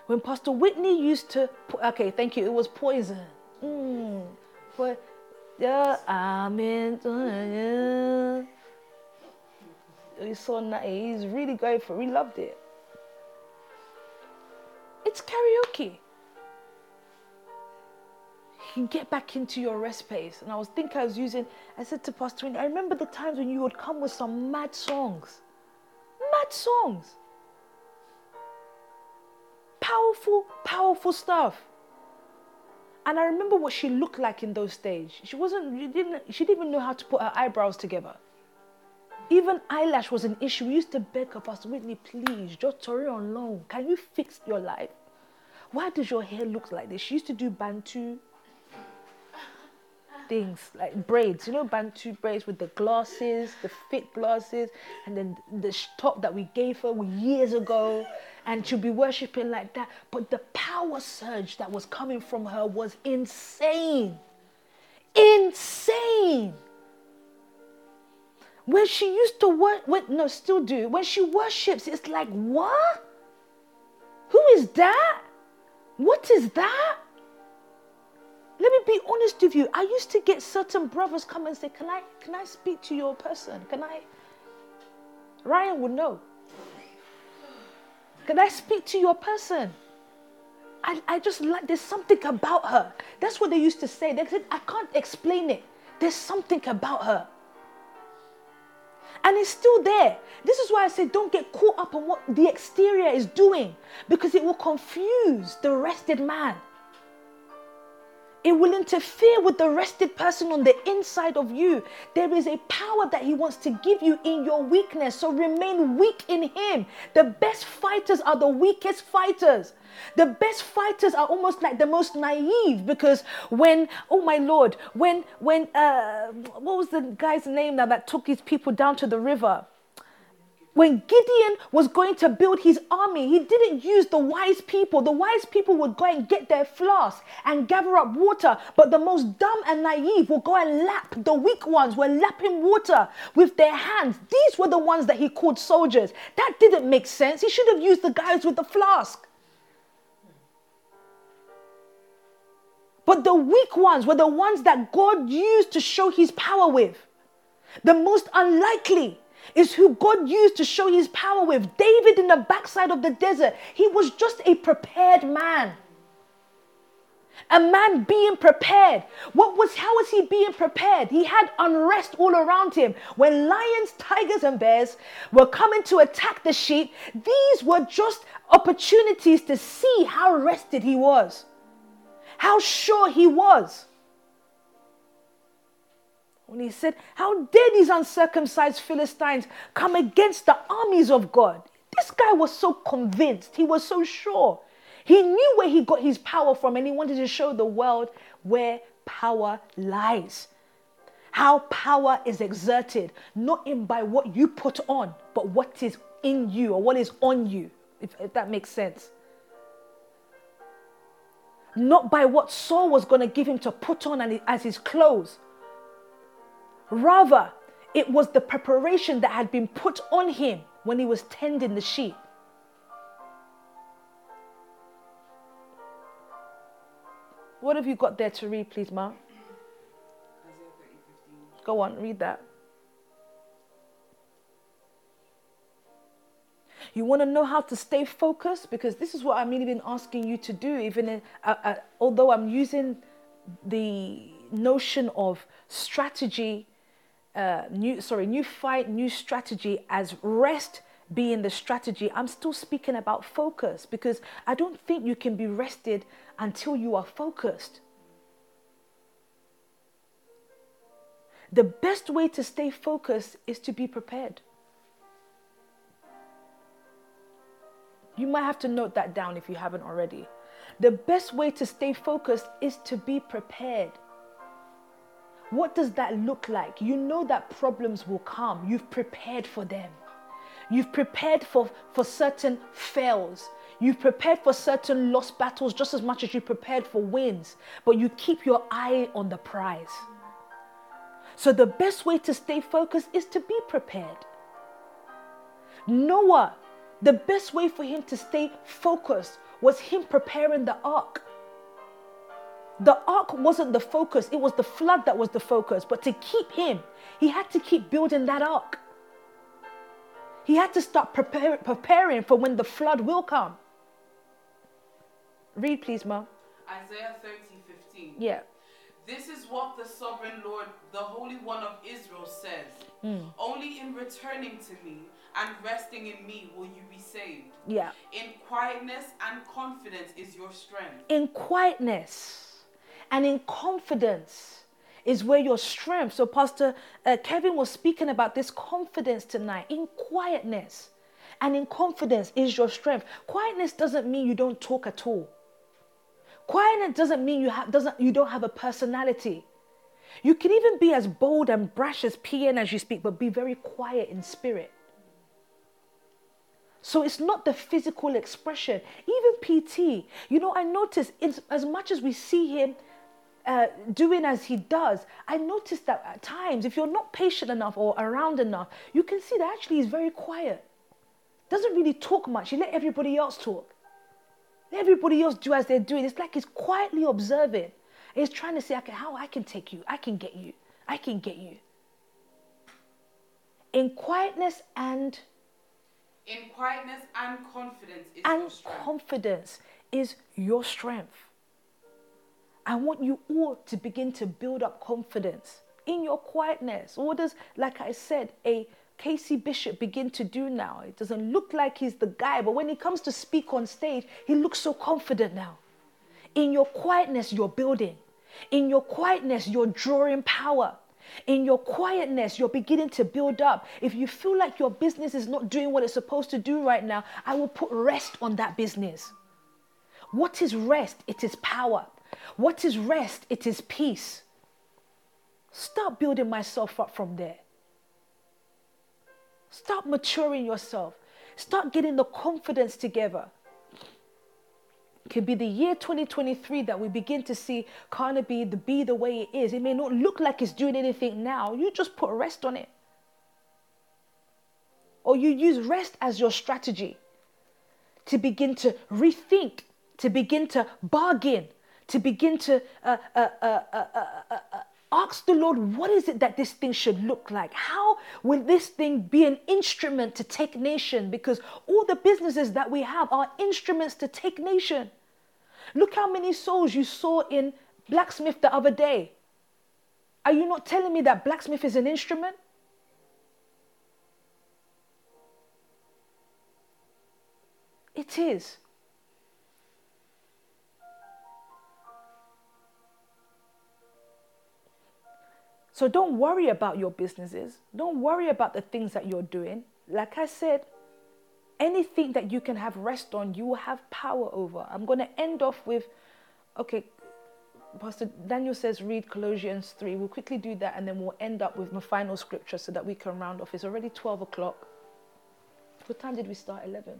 When Pastor Whitney used to, okay, thank you, it was poison. Mm, but in. We saw that he's really. It. We loved it. It's karaoke. You can get back into your rest place. And I was thinking I was using. I said to Pastor, I remember the times when you would come with some mad songs mad songs. Powerful, powerful stuff. And I remember what she looked like in those days. She wasn't, she didn't, she didn't even know how to put her eyebrows together. Even eyelash was an issue. We used to beg her, Pastor Whitney, please, just turn on long. Can you fix your life? Why does your hair look like this? She used to do Bantu things like braids, you know, Bantu braids with the glasses, the fit glasses, and then the top that we gave her years ago. And she'll be worshiping like that. But the power surge that was coming from her was insane. Insane. When she used to work, when, no, still do, when she worships, it's like, what? Who is that? What is that? Let me be honest with you. I used to get certain brothers come and say, Can I can I speak to your person? Can I? Ryan would know. Can I speak to your person? I, I just like there's something about her. That's what they used to say. They said, I can't explain it. There's something about her. And it's still there. This is why I say don't get caught up on what the exterior is doing because it will confuse the rested man. It will interfere with the rested person on the inside of you. There is a power that He wants to give you in your weakness. So remain weak in Him. The best fighters are the weakest fighters. The best fighters are almost like the most naive because when, oh my Lord, when, when, uh, what was the guy's name now that took his people down to the river? When Gideon was going to build his army, he didn't use the wise people. The wise people would go and get their flask and gather up water, but the most dumb and naive will go and lap. The weak ones were lapping water with their hands. These were the ones that he called soldiers. That didn't make sense. He should have used the guys with the flask. But the weak ones were the ones that God used to show his power with. The most unlikely is who God used to show his power with. David in the backside of the desert, he was just a prepared man. a man being prepared. What was how was he being prepared? He had unrest all around him. When lions, tigers, and bears were coming to attack the sheep, these were just opportunities to see how rested he was, how sure he was. When he said, How dare these uncircumcised Philistines come against the armies of God? This guy was so convinced, he was so sure. He knew where he got his power from and he wanted to show the world where power lies. How power is exerted, not in by what you put on, but what is in you or what is on you, if, if that makes sense. Not by what Saul was going to give him to put on as his clothes. Rather, it was the preparation that had been put on him when he was tending the sheep. What have you got there to read, please, Ma? Go on, read that. You want to know how to stay focused? Because this is what I'm been asking you to do, even in, uh, uh, although I'm using the notion of strategy, uh, new, sorry, new fight, new strategy as rest being the strategy, I'm still speaking about focus because I don't think you can be rested until you are focused. The best way to stay focused is to be prepared. You might have to note that down if you haven't already. The best way to stay focused is to be prepared. What does that look like? You know that problems will come, you've prepared for them. You've prepared for, for certain fails. You've prepared for certain lost battles just as much as you prepared for wins, but you keep your eye on the prize. So, the best way to stay focused is to be prepared. Noah, the best way for him to stay focused was him preparing the ark. The ark wasn't the focus, it was the flood that was the focus. But to keep him, he had to keep building that ark. He had to start prepare, preparing for when the flood will come. Read, please, Ma. Isaiah 30 15. Yeah. This is what the sovereign Lord, the Holy One of Israel, says mm. Only in returning to me and resting in me will you be saved. Yeah. In quietness and confidence is your strength. In quietness and in confidence is where your strength. So, Pastor uh, Kevin was speaking about this confidence tonight. In quietness and in confidence is your strength. Quietness doesn't mean you don't talk at all. Quietness doesn't mean you have doesn't you don't have a personality. You can even be as bold and brash as PN as you speak, but be very quiet in spirit. So it's not the physical expression. Even PT, you know, I notice as much as we see him uh, doing as he does, I noticed that at times, if you're not patient enough or around enough, you can see that actually he's very quiet. Doesn't really talk much. He let everybody else talk. Let everybody else do as they're doing. It's like he's quietly observing. He's trying to see okay, how I can take you, I can get you, I can get you. In quietness and in quietness and confidence is and your strength. confidence is your strength. I want you all to begin to build up confidence in your quietness. What does, like I said, a Casey Bishop begin to do now? It doesn't look like he's the guy, but when he comes to speak on stage, he looks so confident now. In your quietness, you're building. In your quietness, you're drawing power. In your quietness, you're beginning to build up. If you feel like your business is not doing what it's supposed to do right now, I will put rest on that business. What is rest? It is power. What is rest? It is peace. Stop building myself up from there. Stop maturing yourself. Start getting the confidence together. It could be the year 2023 that we begin to see Carnaby the be the way it is. It may not look like it's doing anything now. You just put rest on it. Or you use rest as your strategy to begin to rethink, to begin to bargain, to begin to uh uh uh, uh, uh, uh, ask the Lord, what is it that this thing should look like? How will this thing be an instrument to take nation? Because all the businesses that we have are instruments to take nation. Look how many souls you saw in blacksmith the other day. Are you not telling me that blacksmith is an instrument? It is. So don't worry about your businesses. Don't worry about the things that you're doing. Like I said, anything that you can have rest on, you will have power over. I'm going to end off with, okay, Pastor Daniel says read Colossians 3. We'll quickly do that and then we'll end up with my final scripture so that we can round off. It's already 12 o'clock. What time did we start? 11?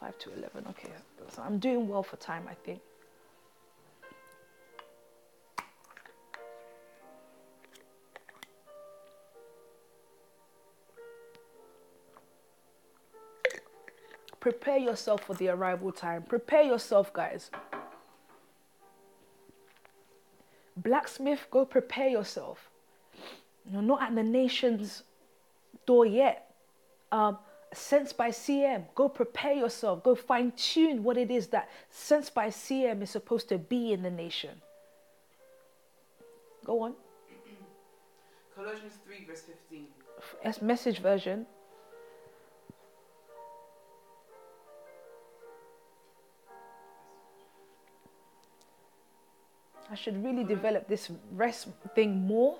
5 to 11. Okay. So I'm doing well for time, I think. Prepare yourself for the arrival time. Prepare yourself, guys. Blacksmith, go prepare yourself. You're not at the nation's door yet. Um, Sense by CM, go prepare yourself. Go fine tune what it is that Sense by CM is supposed to be in the nation. Go on. Colossians 3, verse 15. F- message version. I should really develop this rest thing more.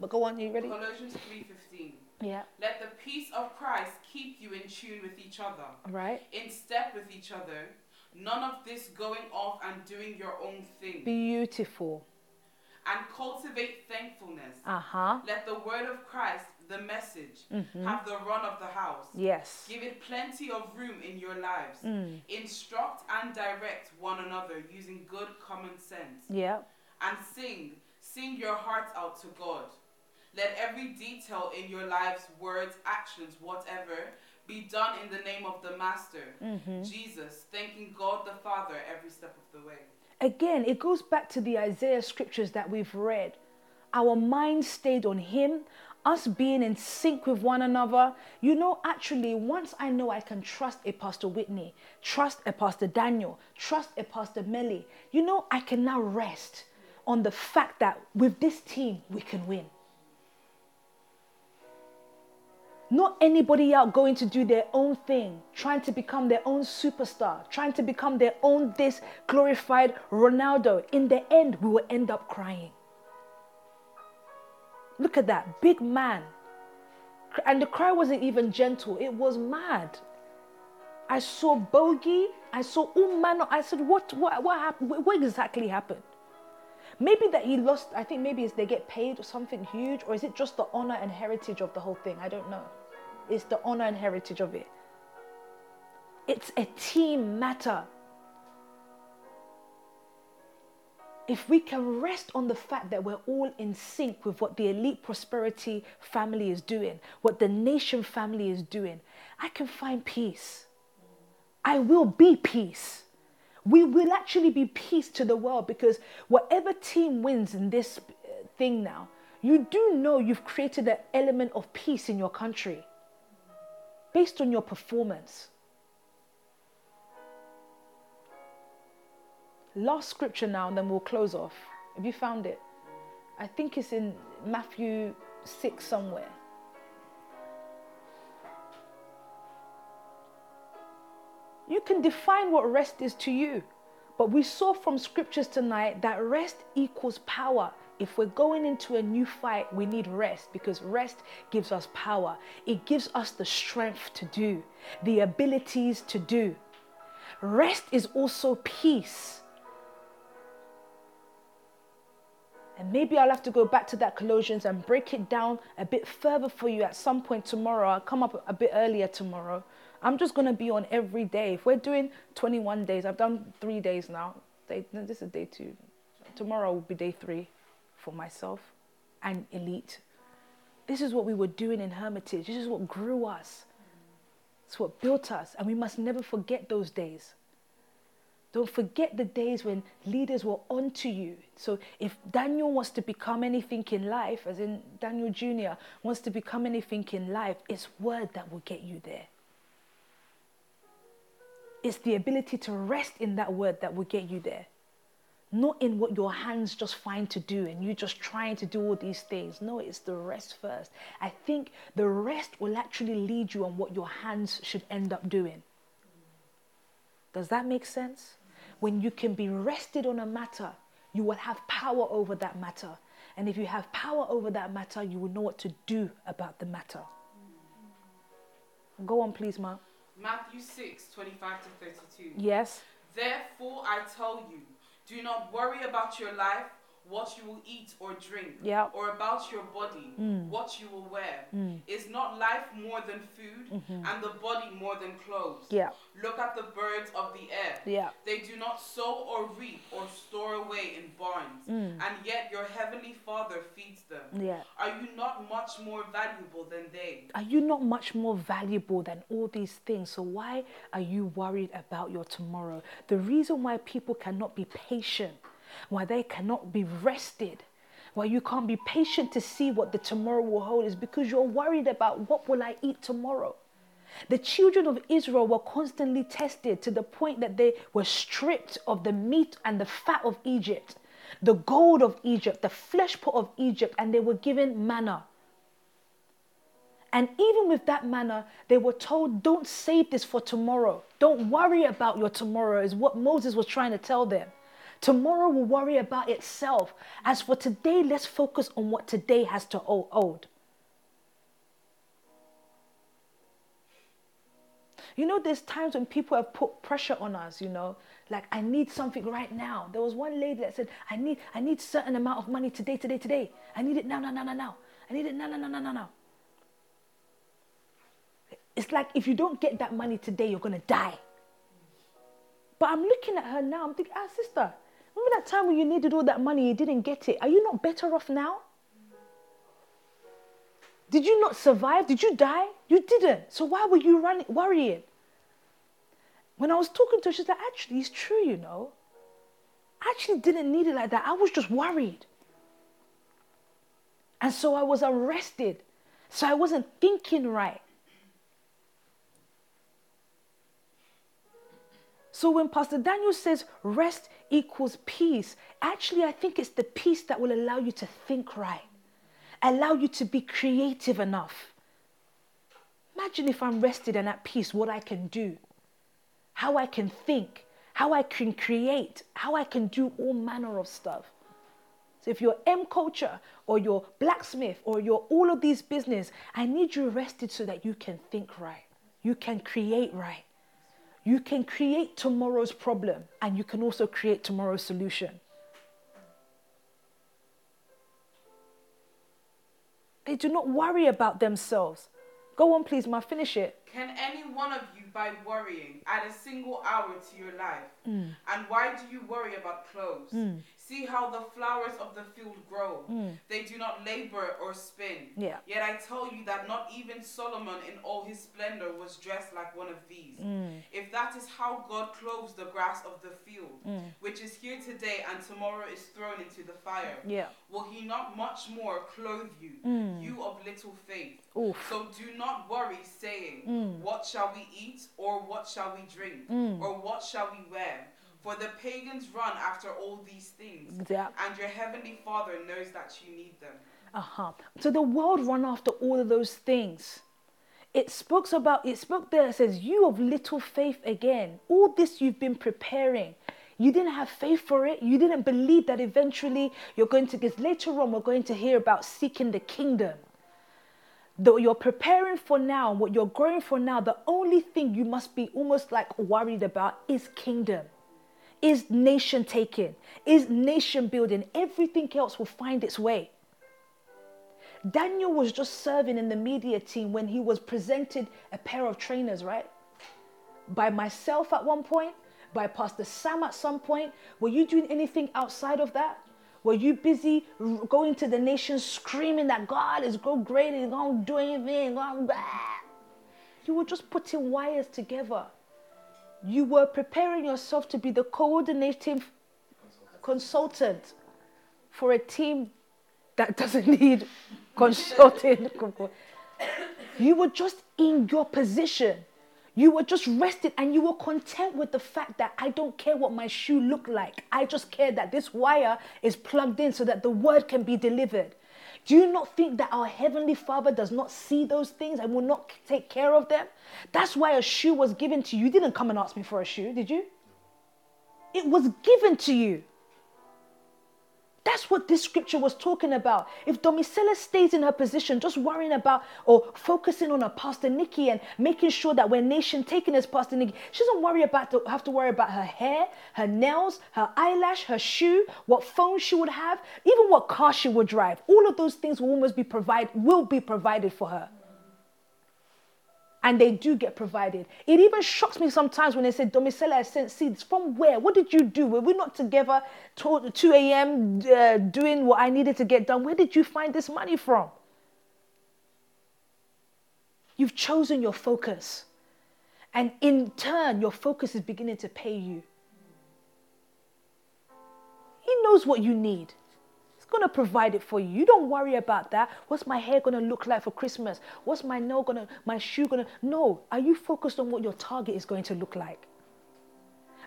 But go on, you ready? Colossians 3:15. Yeah. Let the peace of Christ keep you in tune with each other, Right. in step with each other. None of this going off and doing your own thing. Beautiful. and cultivate thankfulness. Uh huh. Let the word of Christ, the message, have the run of the house. Yes. Give it plenty of room in your lives. Mm. Instruct and direct one another using good common sense. Yeah. And sing, sing your hearts out to God. Let every detail in your lives, words, actions, whatever, be done in the name of the Master, Mm-hmm. Jesus, thanking God the Father every step of the way. Again, it goes back to the Isaiah scriptures that we've read. Our mind stayed on Him, us being in sync with one another. You know, actually, once I know I can trust a Pastor Whitney, trust a Pastor Daniel, trust a Pastor Melly, you know, I can now rest on the fact that with this team, we can win. Not anybody out going to do their own thing, trying to become their own superstar, trying to become their own this glorified Ronaldo. In the end, we will end up crying. Look at that big man. And the cry wasn't even gentle, it was mad. I saw bogey, I saw all manner. I said, what, what, what happened? What exactly happened? Maybe that he lost, I think maybe they get paid or something huge, or is it just the honor and heritage of the whole thing? I don't know. It's the honor and heritage of it. It's a team matter. If we can rest on the fact that we're all in sync with what the elite prosperity family is doing, what the nation family is doing, I can find peace. I will be peace. We will actually be peace to the world because whatever team wins in this uh, thing now, you do know you've created an element of peace in your country based on your performance. Last scripture now, and then we'll close off. Have you found it? I think it's in Matthew 6 somewhere. You can define what rest is to you. But we saw from scriptures tonight that rest equals power. If we're going into a new fight, we need rest because rest gives us power. It gives us the strength to do, the abilities to do. Rest is also peace. And maybe I'll have to go back to that Colossians and break it down a bit further for you at some point tomorrow. I'll come up a bit earlier tomorrow. I'm just going to be on every day. If we're doing 21 days, I've done three days now. Day, this is day two. Tomorrow will be day three for myself and Elite. This is what we were doing in Hermitage. This is what grew us. It's what built us. And we must never forget those days. Don't forget the days when leaders were onto you. So if Daniel wants to become anything in life, as in Daniel Jr. wants to become anything in life, it's word that will get you there. It's the ability to rest in that word that will get you there. Not in what your hands just find to do and you just trying to do all these things. No, it's the rest first. I think the rest will actually lead you on what your hands should end up doing. Does that make sense? When you can be rested on a matter, you will have power over that matter. And if you have power over that matter, you will know what to do about the matter. Go on, please, Ma. Matthew 6, 25 to 32. Yes. Therefore, I tell you, do not worry about your life what you will eat or drink, Yeah. or about your body, Mm. what you will wear. Is not life more than food, and the body more than clothes? Mm-hmm. Yeah. Look at the birds of the air. Yeah. They do not sow or reap or store away in barns, and yet your heavenly Father feeds them. Mm. Yeah. Are you not much more valuable than they? Are you not much more valuable than all these things? So, why are you worried about your tomorrow? The reason why people cannot be patient, why they cannot be rested, why you can't be patient to see what the tomorrow will hold is because you're worried about what will I eat tomorrow. The children of Israel were constantly tested to the point that they were stripped of the meat and the fat of Egypt, the gold of Egypt, the flesh pot of Egypt, and they were given manna. And even with that manna, they were told, don't save this for tomorrow. Don't worry about your tomorrow, is what Moses was trying to tell them. Tomorrow will worry about itself. As for today, let's focus on what today has to hold. You know, there's times when people have put pressure on us, you know, like I need something right now. There was one lady that said, I need, I need certain amount of money today, today, today. I need it now, now, now, now, now. I need it now, now, now, now, now, now. It's like if you don't get that money today, you're gonna die. But I'm looking at her now, I'm thinking, ah, sister, that time when you needed all that money, you didn't get it? Are you not better off now? Did you not survive? Did you die? You didn't. So why were you running, worrying? When I was talking to her, she's like, actually, it's true, you know. I actually didn't need it like that. I was just worried. And so I was arrested. So I wasn't thinking right. So when Pastor Daniel says rest equals peace, actually, I think it's the peace that will allow you to think right, allow you to be creative enough. Imagine if I'm rested and at peace, what I can do, how I can think, how I can create, how I can do all manner of stuff. So if you're M culture or you're blacksmith or you're all of these business, I need you rested so that you can think right. You can create right. You can create tomorrow's problem and you can also create tomorrow's solution. They do not worry about themselves. Go on, please, Ma, finish it. Can any one of you, by worrying, add a single hour to your life? Mm. And why do you worry about clothes? See how the flowers of the field grow. They do not labor or spin. Mm. Yeah. Yet I tell you that not even Solomon in all his splendor was dressed like one of these. Mm. If that is how God clothes the grass of the field, Mm. which is here today and tomorrow is thrown into the fire, Yeah. will he not much more clothe you, you of little faith? Mm. Oof. Mm. So do not worry, saying, What shall we eat, or what shall we drink, or what shall we wear? For the pagans run after all these things, Yeah. and your heavenly Father knows that you need them. Uh-huh. So the world run after all of those things. It spoke about it spoke there, it says, You of little faith again. All this you've been preparing. You didn't have faith for it. You didn't believe that eventually you're going to because later on we're going to hear about seeking the kingdom. That you're preparing for now, what you're growing for now, the only thing you must be almost like worried about is kingdom is nation taking, is nation building. Everything else will find its way. Daniel was just serving in the media team when he was presented a pair of trainers, right? By myself at one point, by Pastor Sam at some point. Were you doing anything outside of that? Were you busy going to the nation screaming that God is go great, He's going to do anything? You were just putting wires together. You were preparing yourself to be the coordinating consultant for a team that <laughs> doesn't need consulting. <laughs> you were just in your position. You were just rested and you were content with the fact that I don't care what my shoe look like. I just care that this wire is plugged in so that the word can be delivered. Do you not think that our Heavenly Father does not see those things and will not take care of them? That's why a shoe was given to you. You didn't come and ask me for a shoe, did you? It was given to you. That's what this scripture was talking about. If Domicella stays in her position, just worrying about or focusing on her Pastor Nikki and making sure that we're nation taking as Pastor Nikki, she doesn't worry about to have to worry about her hair, her nails, her eyelash, her shoe, what phone she would have, even what car she would drive. All of those things will almost be provided will be provided for her and they do get provided. It even shocks me sometimes when they say Domicella has sent seeds. From where? What did you do? Were we not together 2 a.m. Uh, doing what I needed to get done? Where did you find this money from? You've chosen your focus. And in turn, your focus is beginning to pay you. He knows what you need going to provide it for you. You don't worry about that. What's my hair going to look like for Christmas? What's my nail going to, my shoe going to? No. Are you focused on what your target is going to look like?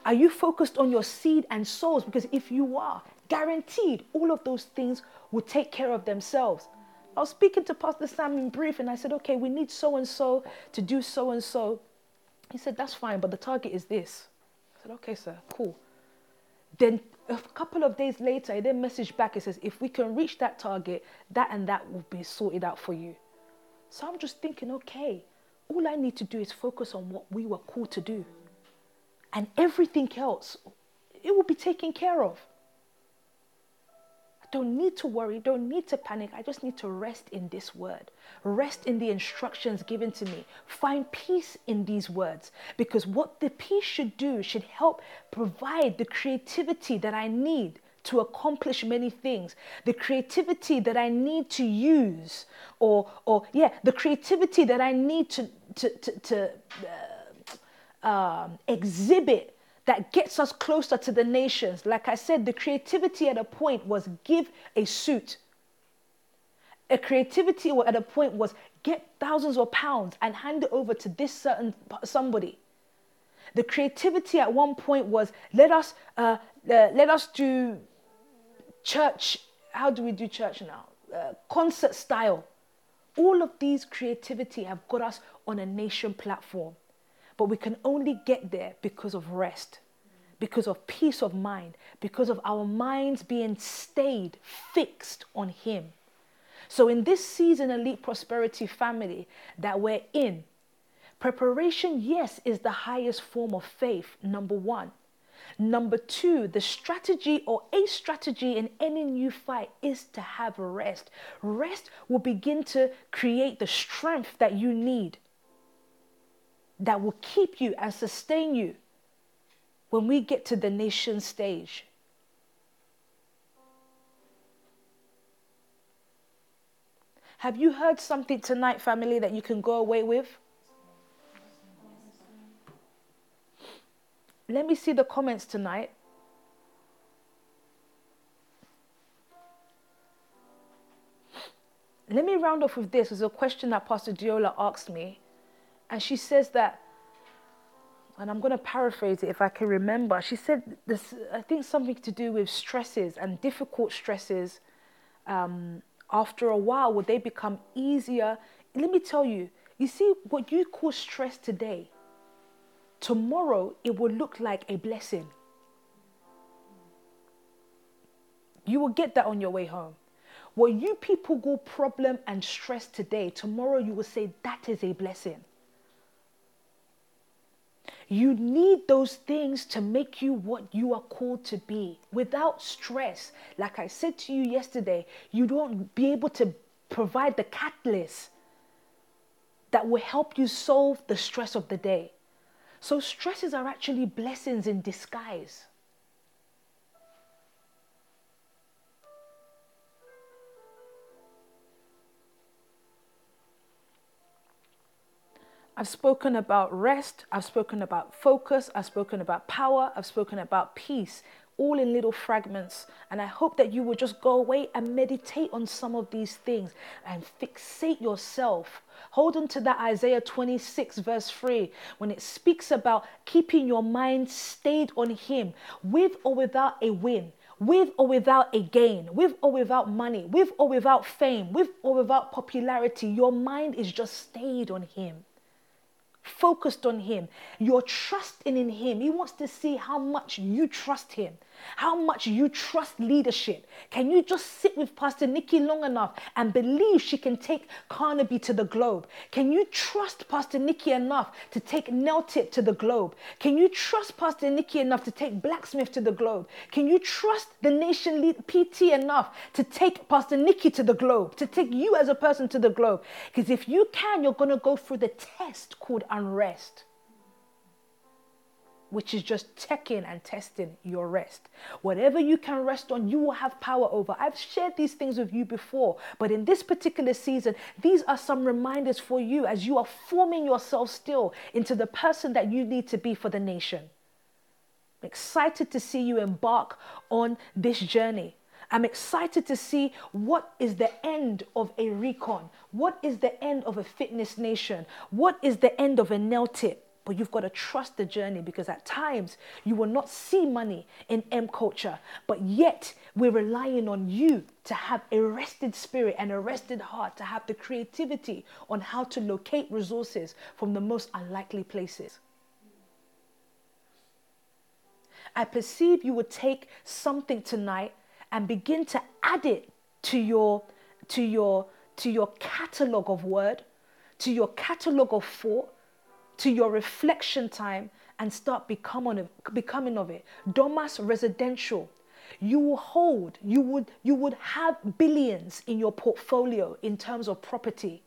Are you focused on your seed and souls? Because if you are, guaranteed all of those things will take care of themselves. I was speaking to Pastor Sam in brief and I said, okay, we need so and so to do so and so. He said, that's fine, but the target is this. I said, okay, sir, cool. Then a couple of days later, he then messaged back. He says, if we can reach that target, that and that will be sorted out for you. So I'm just thinking, okay, all I need to do is focus on what we were called to do. And everything else, it will be taken care of don't need to worry, don't need to panic. I just need to rest in this word, rest in the instructions given to me, find peace in these words. Because what the peace should do should help provide the creativity that I need to accomplish many things the creativity that i need to use or or yeah the creativity that i need to to to, to uh, um, exhibit that gets us closer to the nations. Like I said, the creativity at a point was give a suit. A creativity at a point was get thousands of pounds and hand it over to this certain somebody. The creativity at one point was let us uh, uh, let us do church. How do we do church now? Uh, concert style. All of these creativity have got us on a nation platform. But we can only get there because of rest, because of peace of mind, because of our minds being stayed, fixed on Him. So, in this season, Elite Prosperity family that we're in, preparation, yes, is the highest form of faith, number one. Number two, the strategy or a strategy in any new fight is to have rest. Rest will begin to create the strength that you need that will keep you and sustain you when we get to the nation stage. Have you heard something tonight, family, that you can go away with? Let me see the comments tonight. Let me round off with this. It's a question that Pastor Diola asked me. And she says that, and I'm going to paraphrase it if I can remember. She said this, I think something to do with stresses and difficult stresses. Um, after a while, would they become easier? Let me tell you, you see, what you call stress today, tomorrow it will look like a blessing. You will get that on your way home. What you people call problem and stress today, tomorrow you will say that is a blessing. You need those things to make you what you are called to be. Without stress, like I said to you yesterday, you don't be able to provide the catalyst that will help you solve the stress of the day. So, stresses are actually blessings in disguise. I've spoken about rest, I've spoken about focus, I've spoken about power, I've spoken about peace. all in little fragments. And I hope that you will just go away and meditate on some of these things and fixate yourself. Hold on to that Isaiah 26, verse 3, when it speaks about keeping your mind stayed on Him with or without a win with or without a gain, with or without money, with or without fame, with or without popularity, your mind is just stayed on Him focused on Him. You're trusting in Him. He wants to see how much you trust Him, how much you trust leadership. Can you just sit with Pastor Nikki long enough and believe she can take Carnaby to the globe? Can you trust Pastor Nikki enough to take Neltip to the globe? Can you trust Pastor Nikki enough to take Blacksmith to the globe? Can you trust the nation lead PT enough to take Pastor Nikki to the globe, to take you as a person to the globe? Because if you can, you're going to go through the test called unrest which is just checking and testing your rest. Whatever you can rest on, you will have power over. I've shared these things with you before, but in this particular season, these are some reminders for you as you are forming yourself still into the person that you need to be for the nation. I'm excited to see you embark on this journey. I'm excited to see what is the end of a recon. What is the end of a fitness nation? What is the end of a nail tip? But you've got to trust the journey because at times you will not see money in M culture, but yet we're relying on you to have a rested spirit and a rested heart, to have the creativity on how to locate resources from the most unlikely places. I perceive you would take something tonight and begin to add it to your to your to your catalog of word, to your catalog of thought, to your reflection time and start becoming, becoming of it. Domas residential. You will hold, you would, you would have billions in your portfolio in terms of property.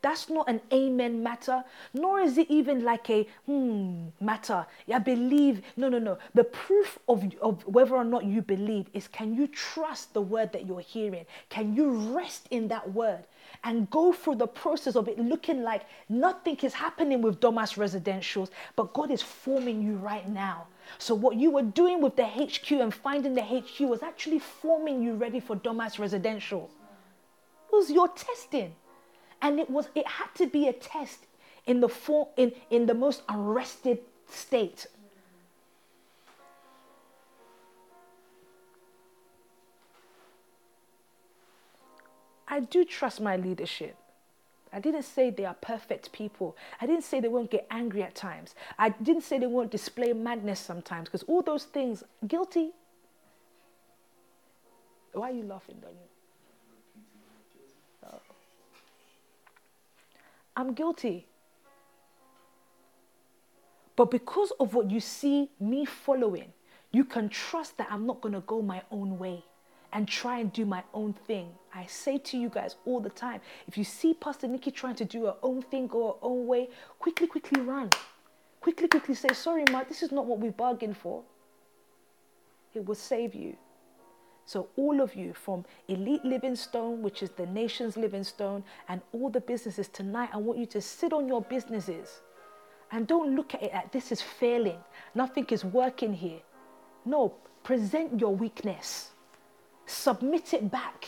That's not an amen matter, nor is it even like a hmm matter. I believe. No, no, no. The proof of, of whether or not you believe is can you trust the word that you're hearing? Can you rest in that word? and go through the process of it looking like nothing is happening with Domas residentials, but God is forming you right now. So, what you were doing with the HQ and finding the HQ was actually forming you ready for Domas residential. It was your testing. And it was it had to be a test in the form in, in the most arrested state. I do trust my leadership. I didn't say they are perfect people. I didn't say they won't get angry at times. I didn't say they won't display madness sometimes because all those things, guilty. Why are you laughing, Daniel? I'm guilty. But because of what you see me following, you can trust that I'm not going to go my own way and try and do my own thing. I say to you guys all the time if you see Pastor Nikki trying to do her own thing, go her own way, quickly, quickly run. Quickly, quickly say, Sorry, Ma, this is not what we bargained for. It will save you. So, all of you from Elite Livingstone, which is the nation's living stone, and all the businesses tonight, I want you to sit on your businesses and don't look at it like this is failing. Nothing is working here. No, present your weakness submit it back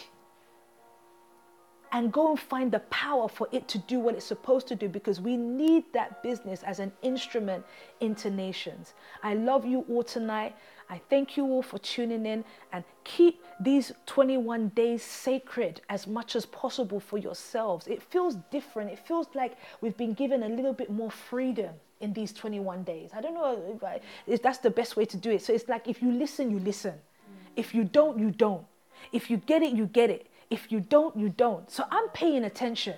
and go and find the power for it to do what it's supposed to do because we need that business as an instrument into nations. I love you all tonight. I thank you all for tuning in and keep these 21 days sacred as much as possible for yourselves. It feels different. It feels like we've been given a little bit more freedom in these 21 days. I don't know if, I, if that's the best way to do it. So it's like if you listen, you listen. If you don't, you don't. If you get it, you get it. If you don't, you don't. So I'm paying attention.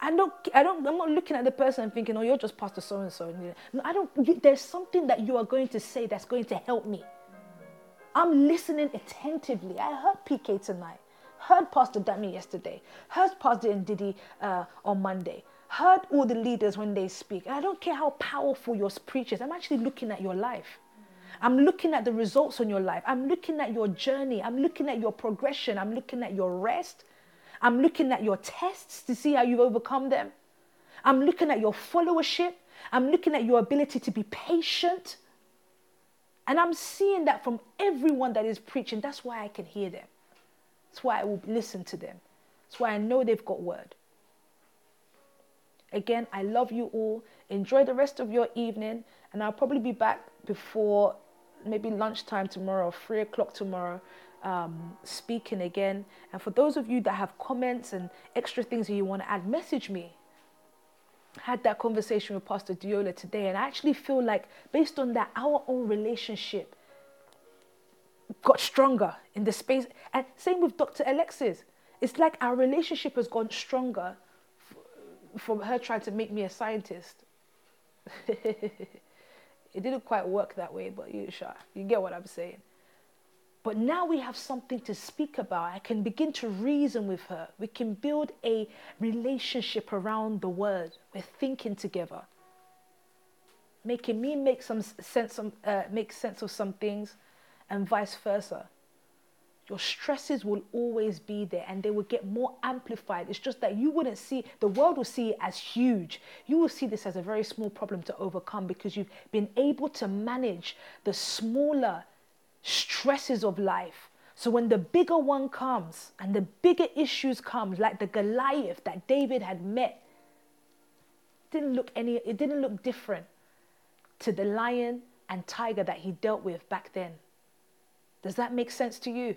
I don't, I don't, I'm not looking at the person and thinking, oh, you're just Pastor so and so. No, I don't, you, there's something that you are going to say that's going to help me. I'm listening attentively. I heard PK tonight, heard Pastor Dami yesterday, heard Pastor Ndidi uh, on Monday, heard all the leaders when they speak. And I don't care how powerful your preach is, I'm actually looking at your life. I'm looking at the results on your life. I'm looking at your journey. I'm looking at your progression. I'm looking at your rest. I'm looking at your tests to see how you've overcome them. I'm looking at your followership. I'm looking at your ability to be patient And I'm seeing that from everyone that is preaching. That's why I can hear them. That's why I will listen to them. That's why I know they've got word. Again, I love you all. Enjoy the rest of your evening. And I'll probably be back before maybe lunchtime tomorrow, three o'clock tomorrow, um, speaking again. And for those of you that have comments and extra things that you want to add, message me. I had that conversation with Pastor Diola today, and I actually feel like, based on that, our own relationship got stronger in the space. And same with Dr. Alexis. It's like our relationship has gone stronger from her trying to make me a scientist. <laughs> it didn't quite work that way, but you sure you get what I'm saying. But now we have something to speak about. I can begin to reason with her. We can build a relationship around the word. We're thinking together, making me make some sense, uh, make sense of some things, and vice versa. Your stresses will always be there and they will get more amplified. It's just that you wouldn't see, the world will see it as huge. You will see this as a very small problem to overcome because you've been able to manage the smaller stresses of life. So when the bigger one comes and the bigger issues come, like the Goliath that David had met, didn't look any it didn't look different to the lion and tiger that he dealt with back then. Does that make sense to you?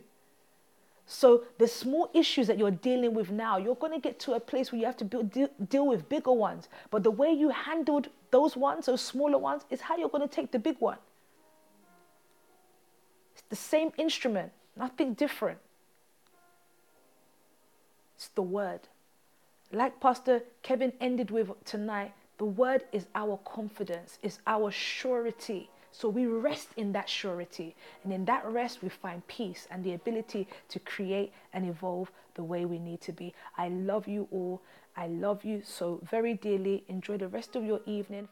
So the small issues that you're dealing with now, you're going to get to a place where you have to build, deal, deal with bigger ones. But the way you handled those ones, those smaller ones, is how you're going to take the big one. The same instrument, nothing different. It's the word. Like Pastor Kevin ended with tonight, the word is our confidence, is our surety. So we rest in that surety. And in that rest, we find peace and the ability to create and evolve the way we need to be. I love you all. I love you so very dearly. Enjoy the rest of your evening.